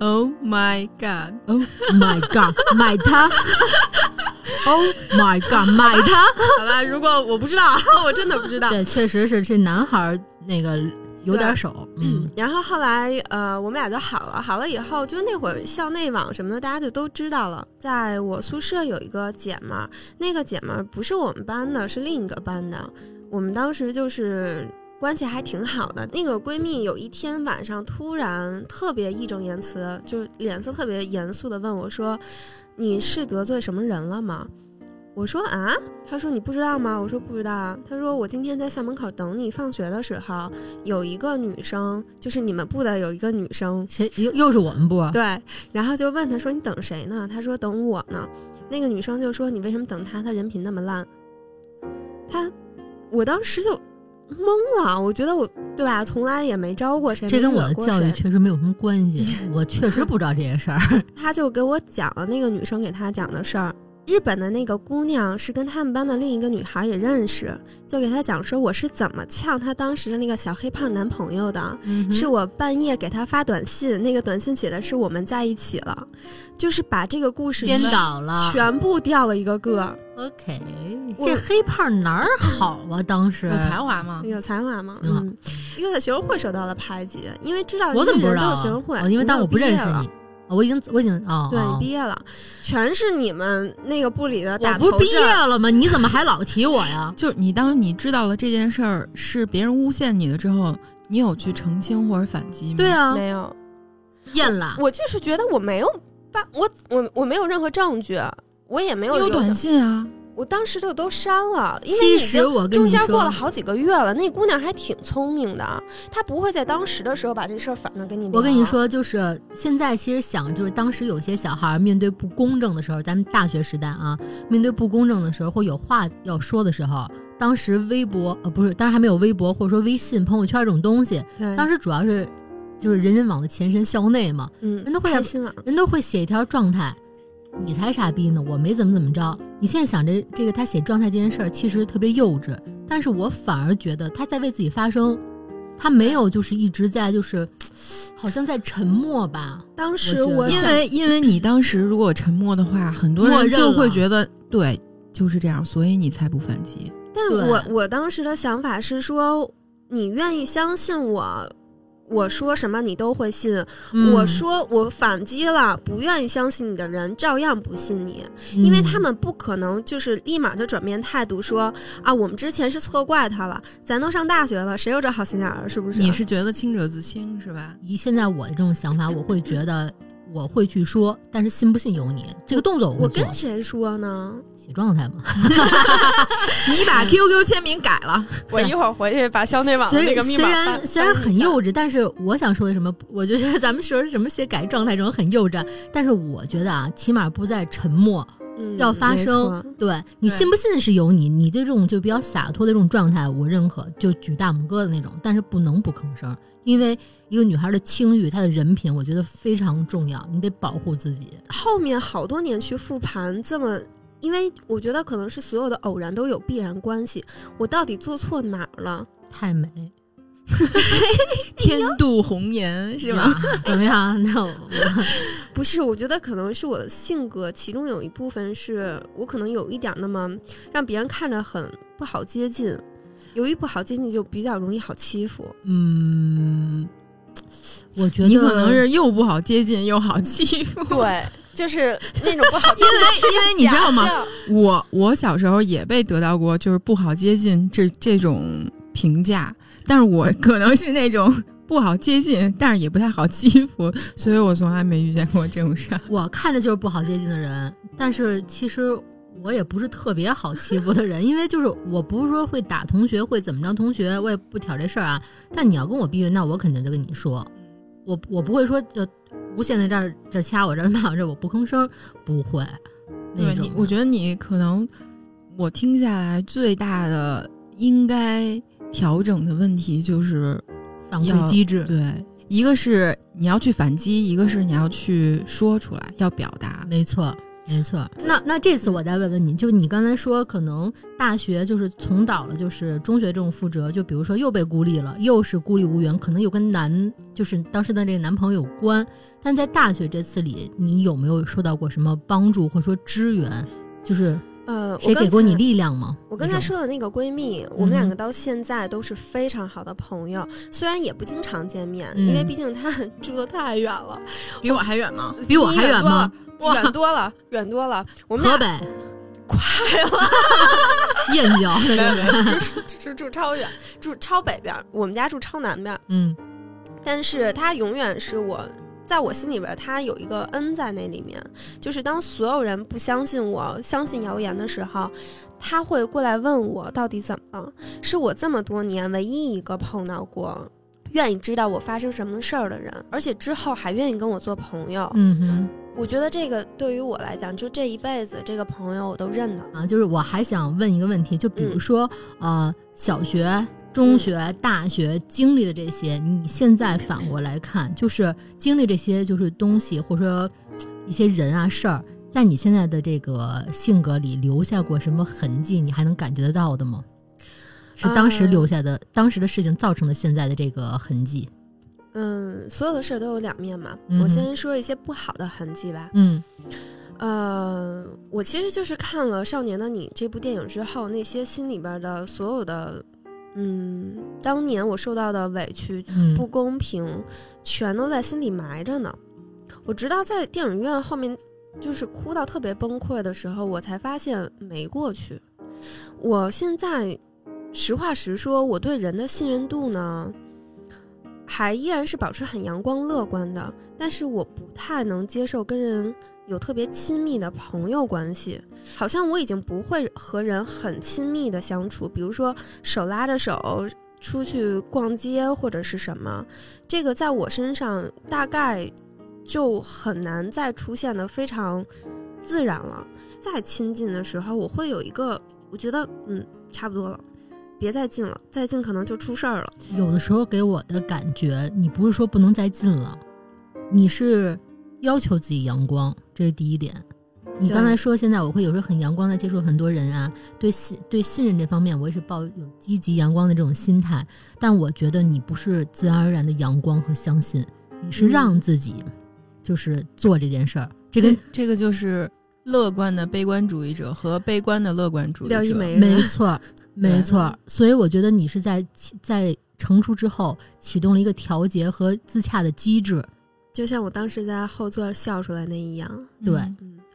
Oh my god！Oh my god，买它！[laughs] Oh my god，买它！好吧，如果我不知道，我真的不知道。对，确实是这男孩儿那个有点手，嗯，然后后来呃，我们俩就好了。好了以后，就那会儿校内网什么的，大家就都知道了。在我宿舍有一个姐们儿，那个姐们儿不是我们班的，是另一个班的。我们当时就是关系还挺好的。那个闺蜜有一天晚上突然特别义正言辞，就脸色特别严肃的问我说：“你是得罪什么人了吗？”我说啊，他说你不知道吗？我说不知道啊。他说我今天在校门口等你放学的时候，有一个女生，就是你们部的有一个女生，谁又又是我们部？对，然后就问他说你等谁呢？他说等我呢。那个女生就说你为什么等他？他人品那么烂。他，我当时就懵了，我觉得我对吧，从来也没招过谁，这跟我的教育确实没有什么关系，[laughs] 我确实不知道这些事儿。他就给我讲了那个女生给他讲的事儿。日本的那个姑娘是跟他们班的另一个女孩也认识，就给她讲说我是怎么呛她当时的那个小黑胖男朋友的。嗯是我半夜给她发短信，那个短信写的是我们在一起了，就是把这个故事颠全倒了。全部掉了一个个，OK，我这黑胖哪儿好啊？当时有才华吗？有才华吗？嗯，又在学生会受到了排挤，因为知道我怎么不知道学生会，哦因为当我不认识你我已经我已经哦，对哦毕业了，全是你们那个部里的我打不是毕业。了吗？你怎么还老提我呀？[laughs] 就是你当你知道了这件事儿是别人诬陷你的之后，你有去澄清或者反击吗？对，啊，没有，厌了。我就是觉得我没有办我我我没有任何证据，我也没有有短信啊，我当时就都删了，因为你中间过了，好几个月了。那姑娘还挺聪明的，她不会在当时的时候把这事儿反着跟你。我跟你，说，就是现在其实想，就是当时有些小孩儿面对不公正的时候，咱们大学时代啊，面对不公正的时候或有话要说的时候，当时微博呃不是，当时还没有微博或者说微信朋友圈这种东西，对，当时主要是就是人人网的前身校内嘛，嗯，人都会开心网，人都会写一条状态，你才傻逼呢，我没怎么怎么着。你现在想这这个他写状态这件事儿，其实特别幼稚，但是我反而觉得他在为自己发声，他没有就是一直在就是，[sniffs] 好像在沉默吧。当时我因为 [laughs] 因为你当时如果沉默的话，很多人就会觉得对就是这样，所以你才不反击。但我我当时的想法是说，你愿意相信我，我说什么你都会信。嗯我说我反击了，不愿意相信你的人照样不信你，因为他嗯们不可能就是立马就转变态度说啊，我们之前是错怪他了，咱都上大学了，谁有这好心眼儿？是不是？你是觉得清者自清是吧？以现在我的这种想法，我会觉得我会去说，但是信不信由你。这个动作我我跟谁说呢？写状态嘛。[laughs] 你把 QQ 签名改了，我一会儿回去把校内网那个密虽码虽然虽然很幼稚，但是我想说的什么，我就觉得咱们说什么写改状态这种很幼稚，但是我觉得啊，起码不再沉默，嗯要发声错。对你信不信是由你，你这种就比较洒脱的这种状态，我认可，就举大拇哥的那种，但是不能不吭声，因为一个女孩的清誉，她的人品，我觉得非常重要，你得保护自己。后面好多年去复盘，这么因为我觉得可能是所有的偶然都有必然关系。我到底做错哪儿了？[laughs] 太美天妒红颜是吗？怎么样？那我不是，我觉得可能是我的性格，其中有一部分是我可能有一点那么让别人看着很不好接近，由于不好接近就比较容易好欺负。嗯，我觉得你可能是又不好接近又好欺负。对，就是那种不好接因为因为你知道吗？我我小时候也被得到过就是不好接近这这种评价，但是我可能是那种不好接近，但是也不太好欺负，所以我从来没遇见过这种事儿。我看着就是不好接近的人，但是其实我也不是特别好欺负的人，因为就是我不是说会打同学，会怎么着同学，我也不挑这事儿啊。但你要跟我逼问，那我肯定就跟你说，我我不会说就无限的这儿这儿掐我这儿骂我这儿我不吭声，不会。对你，我觉得你可能我听下来最大的应该调整的问题就是反馈机制，对，一个是你要去反击，一个是你要去说出来，要表达。没错，没错。那那这次我再问问你，就你刚才说，可能大学就是重蹈了，就是中学这种覆辙，就比如说又被孤立了，又是孤立无援，可能又跟男就是当时的这个男朋友有关。但在大学这次里，你有没有受到过什么帮助或者说支援？就是呃，谁给过你力量吗？我刚才说的那个闺蜜，我们两个到现在都是非常好的朋友，虽然也不经常见面，嗯因为毕竟她 [laughs] 住的太远了，[laughs] 比我还远吗？比我还远吗？远多了，远多了。我们河北、[laughs] 快了，燕郊，没有没有，对住住住住超远，住超北边儿，我们家住超南边儿。嗯但是她永远是我，在我心里边他，有一个恩在那里面。就是当所有人不相信我、相信谣言的时候，他会过来问我到底怎么了。是我这么多年唯一一个碰到过愿意知道我发生什么事儿的人，而且之后还愿意跟我做朋友。嗯哼。我觉得这个对于我来讲，就这一辈子这个朋友我都认的。啊，就是我还想问一个问题，就比如嗯说，呃，小学、中学、大学经历的这些，你现在反过来看，就是经历这些就是东西，或者说一些人啊事儿，在你现在的这个性格里留下过什么痕迹？你还能感觉得到的吗？是当时呃留下的，当时的事情造成的现在的这个痕迹。嗯，所有的事儿都有两面嘛。嗯我先说一些不好的痕迹吧。嗯呃，我其实就是看了《少年的你》这部电影之后，那些心里边的所有的，嗯，当年我受到的委屈、嗯，不公平，全都在心里埋着呢。我直到在电影院后面，就是哭到特别崩溃的时候，我才发现没过去。我现在实话实说，我对人的信任度呢，还依然是保持很阳光乐观的，但是我不太能接受跟人有特别亲密的朋友关系，好像我已经不会和人很亲密的相处，比如说手拉着手出去逛街或者是什么，这个在我身上大概就很难再出现的非常自然了。再亲近的时候，我会有一个，我觉得嗯差不多了，别再近了，再近可能就出事儿了。有的时候给我的感觉，你不是说不能再近了，你是要求自己阳光，这是第一点。你刚才说现在我会有时候很阳光的接触很多人啊，对信对信任这方面我也是抱有积极阳光的这种心态，但我觉得你不是自然而然的阳光和相信，你是嗯让自己就是做这件事儿，这个这这个就是乐观的悲观主义者和悲观的乐观主义者。没错儿，没错 [laughs] 儿。所以我觉得你是在在成熟之后启动了一个调节和自洽的机制，就像我当时在后座笑出来那一样。对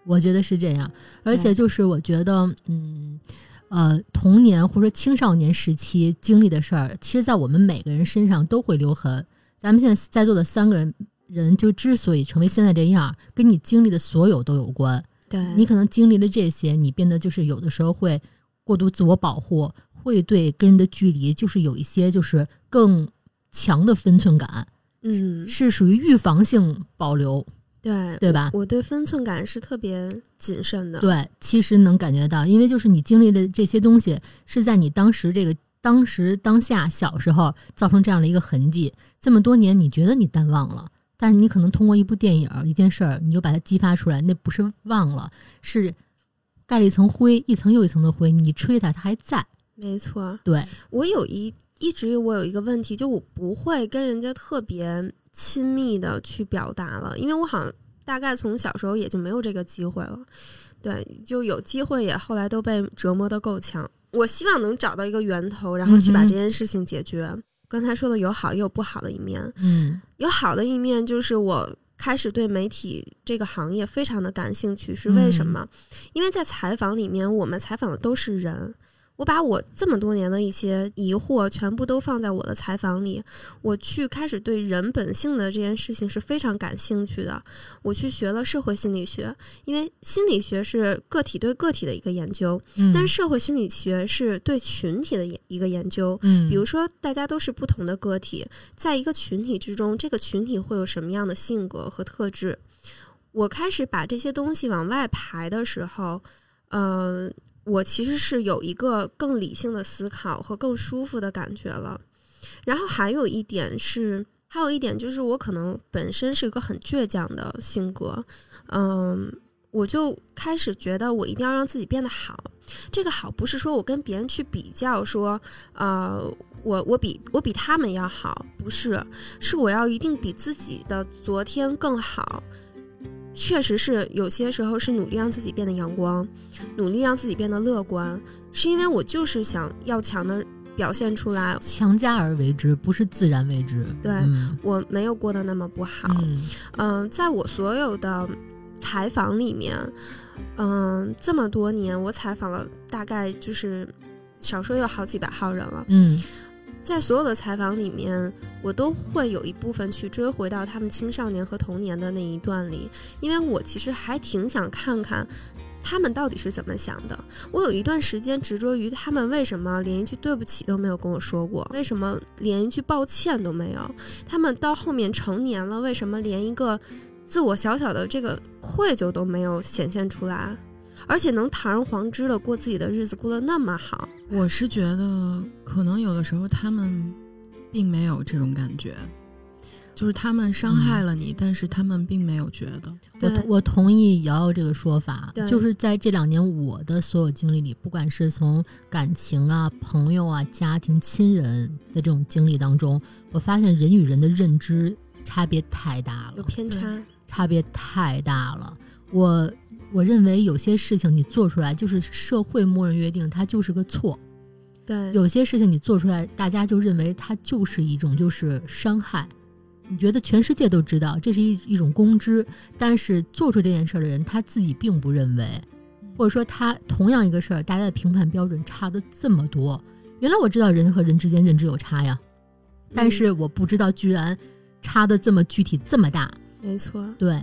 我觉得是这样。而且就是我觉得，嗯，呃，童年或者说青少年时期经历的事儿，其实在我们每个人身上都会留痕。咱们现在在座的三个人。人就之所以成为现在这样，跟你经历的所有都有关。对你可能经历了这些，你变得就是有的时候会过度自我保护，会对跟人的距离就是有一些就是更强的分寸感，嗯是属于预防性保留，对对吧？我对分寸感是特别谨慎的。对，其实能感觉到，因为就是你经历的这些东西，是在你当时这个当时当下小时候造成这样的一个痕迹，这么多年你觉得你淡忘了。但是你可能通过一部电影、一件事儿，你又把它激发出来，那不是忘了，是盖了一层灰，一层又一层的灰，你吹它，它还在。没错。对，我有一一直我有一个问题，就我不会跟人家特别亲密的去表达了，因为我好像大概从小时候也就没有这个机会了。对，就有机会也后来都被折磨的够呛。我希望能找到一个源头，然后去把这件事情解决。刚才说的有好也有不好的一面，嗯有好的一面就是我开始对媒体这个行业非常的感兴趣，是为什么？因为在采访里面，我们采访的都是人。我把我这么多年的一些疑惑全部都放在我的采访里，我去开始对人本性的这件事情是非常感兴趣的。我去学了社会心理学，因为心理学是个体对个体的一个研究，嗯，但社会心理学是对群体的一个研究。嗯，比如说，大家都是不同的个体，在一个群体之中，这个群体会有什么样的性格和特质？我开始把这些东西往外排的时候，呃，我其实是有一个更理性的思考和更舒服的感觉了。然后还有一点是，还有一点就是，我可能本身是一个很倔强的性格，嗯，我就开始觉得我一定要让自己变得好。这个好不是说我跟别人去比较，说，呃，我我比我比他们要好，不是，是我要一定比自己的昨天更好。确实是有些时候是努力让自己变得阳光，努力让自己变得乐观，是因为我就是想要强的表现出来，强加而为之，不是自然为之。对嗯我没有过得那么不好。嗯嗯、在我所有的采访里面，嗯、这么多年我采访了大概就是少说有好几百号人了。嗯在所有的采访里面，我都会有一部分去追回到他们青少年和童年的那一段里，因为我其实还挺想看看他们到底是怎么想的。我有一段时间执着于他们为什么连一句对不起都没有跟我说过，为什么连一句抱歉都没有？他们到后面成年了，为什么连一个自我小小的这个愧疚都没有显现出来？而且能堂而皇之的过自己的日子，过得那么好，我是觉得，可能有的时候他们并没有这种感觉，就是他们伤害了你，但是他们并没有觉得。我我同意瑶瑶这个说法，就是在这两年我的所有经历里，不管是从感情啊、朋友啊、家庭、亲人的这种经历当中，我发现人与人的认知差别太大了，有偏差。差别太大了。我我认为有些事情你做出来，就是社会默认约定它就是个错；对，有些事情你做出来，大家就认为它就是一种就是伤害。你觉得全世界都知道这是一一种公知，但是做出这件事儿的人他自己并不认为，或者说他同样一个事儿，大家的评判标准差的这么多。原来我知道人和人之间认知有差呀，但是我不知道居然差的这么具体这么大。没错，对，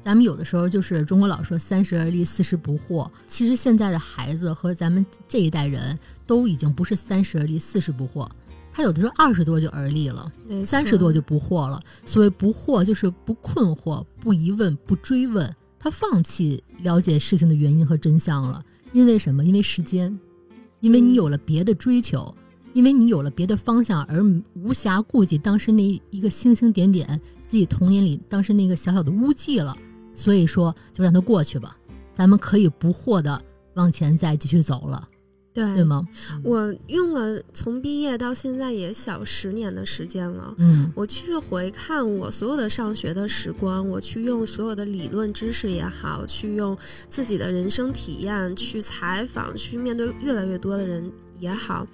咱们有的时候就是中国老说三十而立，四十不惑。其实现在的孩子和咱们这一代人都已经不是三十而立，四十不惑，他有的时候二十多就而立了，三十多就不惑了。所谓不惑，就是不困惑、不疑问、不追问，他放弃了解事情的原因和真相了。因为什么？因为时间，因为你嗯有了别的追求。因为你有了别的方向，而无暇顾及当时那一个星星点点，自己童年里当时那个小小的污迹了，所以说就让它过去吧，咱们可以不惑的往前再继续走了，对对？吗？我用了从毕业到现在也小十年的时间了。嗯我去回看我所有的上学的时光，我去用所有的理论知识也好，去用自己的人生体验去采访，去面对越来越多的人也好，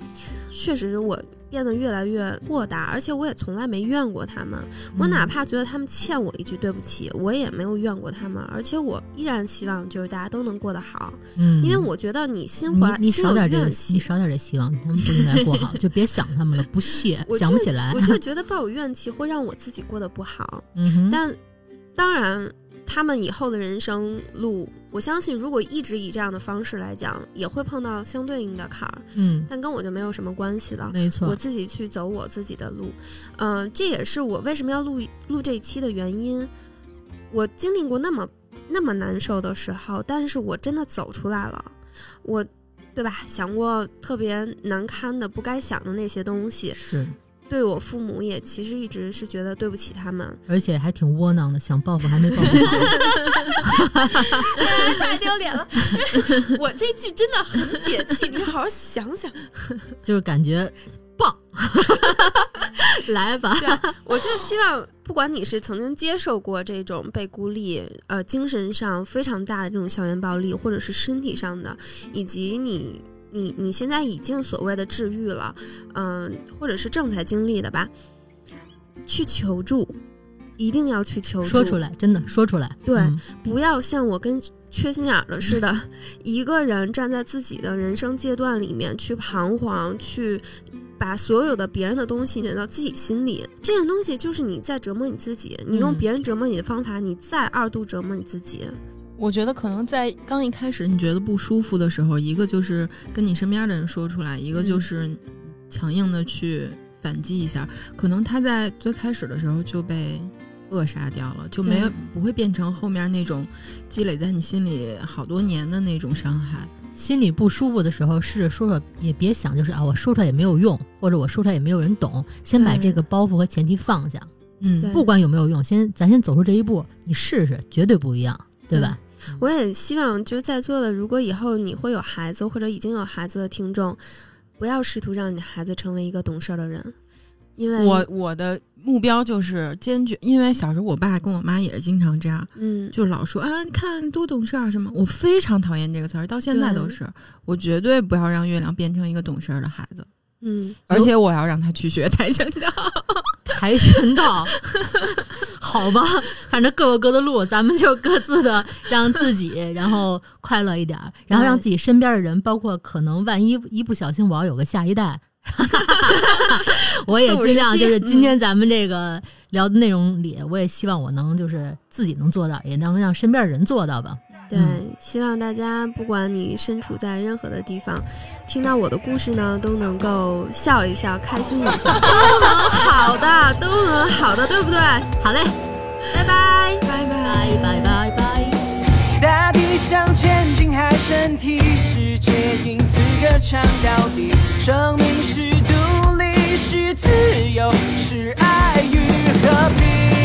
确实我变得越来越豁达，而且我也从来没怨过他们。我哪怕觉得他们欠我一句对不起，我也没有怨过他们，而且我依然希望就是大家都能过得好，嗯，因为我觉得你心你怀你少点这个，怨你，少点这希望，他们不应该过好，就别想他们了，不屑 [laughs] 想不起来我。就 [laughs] 觉得抱有怨气会让我自己过得不好。嗯，但当然，他们以后的人生路，我相信如果一直以这样的方式来讲，也会碰到相对应的坎儿，嗯，但跟我就没有什么关系了。没错我，自己去走我自己的路，嗯、这也是我为什么要录录这一期的原因。我经历过那么那么难受的时候，但是我真的走出来了，我，对吧？想过特别难堪的、不该想的那些东西，是，对我父母也其实一直是觉得对不起他们，而且还挺窝囊的，想报复还没报复好。[laughs] 太丢脸了。[laughs] 我这句真的很解气，你好好想想。[laughs] 就是感觉棒，来吧。我就希望，不管你是曾经接受过这种被孤立，呃，精神上非常大的这种校园暴力，或者是身体上的，以及你你你现在已经所谓的治愈了，嗯、或者是正在经历的吧，去求助，一定要去求助，说出来，真的说出来。对嗯不要像我跟缺心眼儿的似的，[laughs] 一个人站在自己的人生阶段里面去彷徨，去把所有的别人的东西卷到自己心里，这件东西就是你在折磨你自己。你用嗯别人折磨你的方法，你再二度折磨你自己。我觉得可能在刚一开始你觉得不舒服的时候，一个就是跟你身边的人说出来，一个就是强硬的去反击一下。可能他在最开始的时候就被扼杀掉了，就没有不会变成后面那种积累在你心里好多年的那种伤害。心里不舒服的时候，试着说说，也别想就是啊，我说出来也没有用，或者我说出来也没有人懂。先把这个包袱和前提放下，嗯不管有没有用，先咱先走出这一步，你试试，绝对不一样，对吧？我也希望就在座的，如果以后你会有孩子或者已经有孩子的听众，不要试图让你孩子成为一个懂事儿的人，因为我我的目标就是坚决，因为小时候我爸跟我妈也是经常这样，嗯，就老说啊，你看多懂事儿什么，我非常讨厌这个词儿，到现在都是，我绝对不要让月亮变成一个懂事儿的孩子，嗯，而且我要让他去学跆拳道。[laughs] 跆拳道，[laughs] 好吧，反正各有各的路，咱们就各自的让自己，然后快乐一点儿，[laughs] 然后让自己身边的人，包括可能万一一不小心我要有个下一代，我也尽量就是今天咱们这个聊的内容里，我也希望我能就是自己能做到，也能让身边的人做到吧。对，嗯希望大家不管你身处在任何的地方，听到我的故事呢，都能够笑一笑，开心一下，[laughs] 都能好的，都能好的，对不对？好嘞，拜拜。拜拜。拜拜拜拜。大地向前进，还身体，世界因此歌唱到底。生命是独立，是自由，是爱与和平。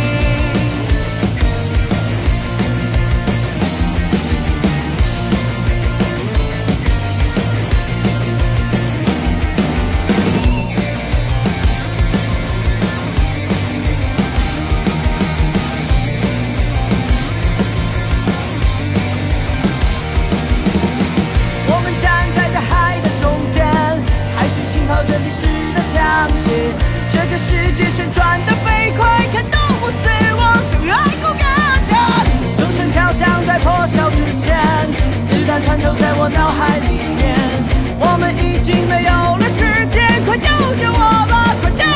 这个世界旋转得飞快，看动物死亡，像爱古战场。钟声敲响在破晓之前，子弹穿透在我脑海里面。我们已经没有了时间，快救救我吧！快救！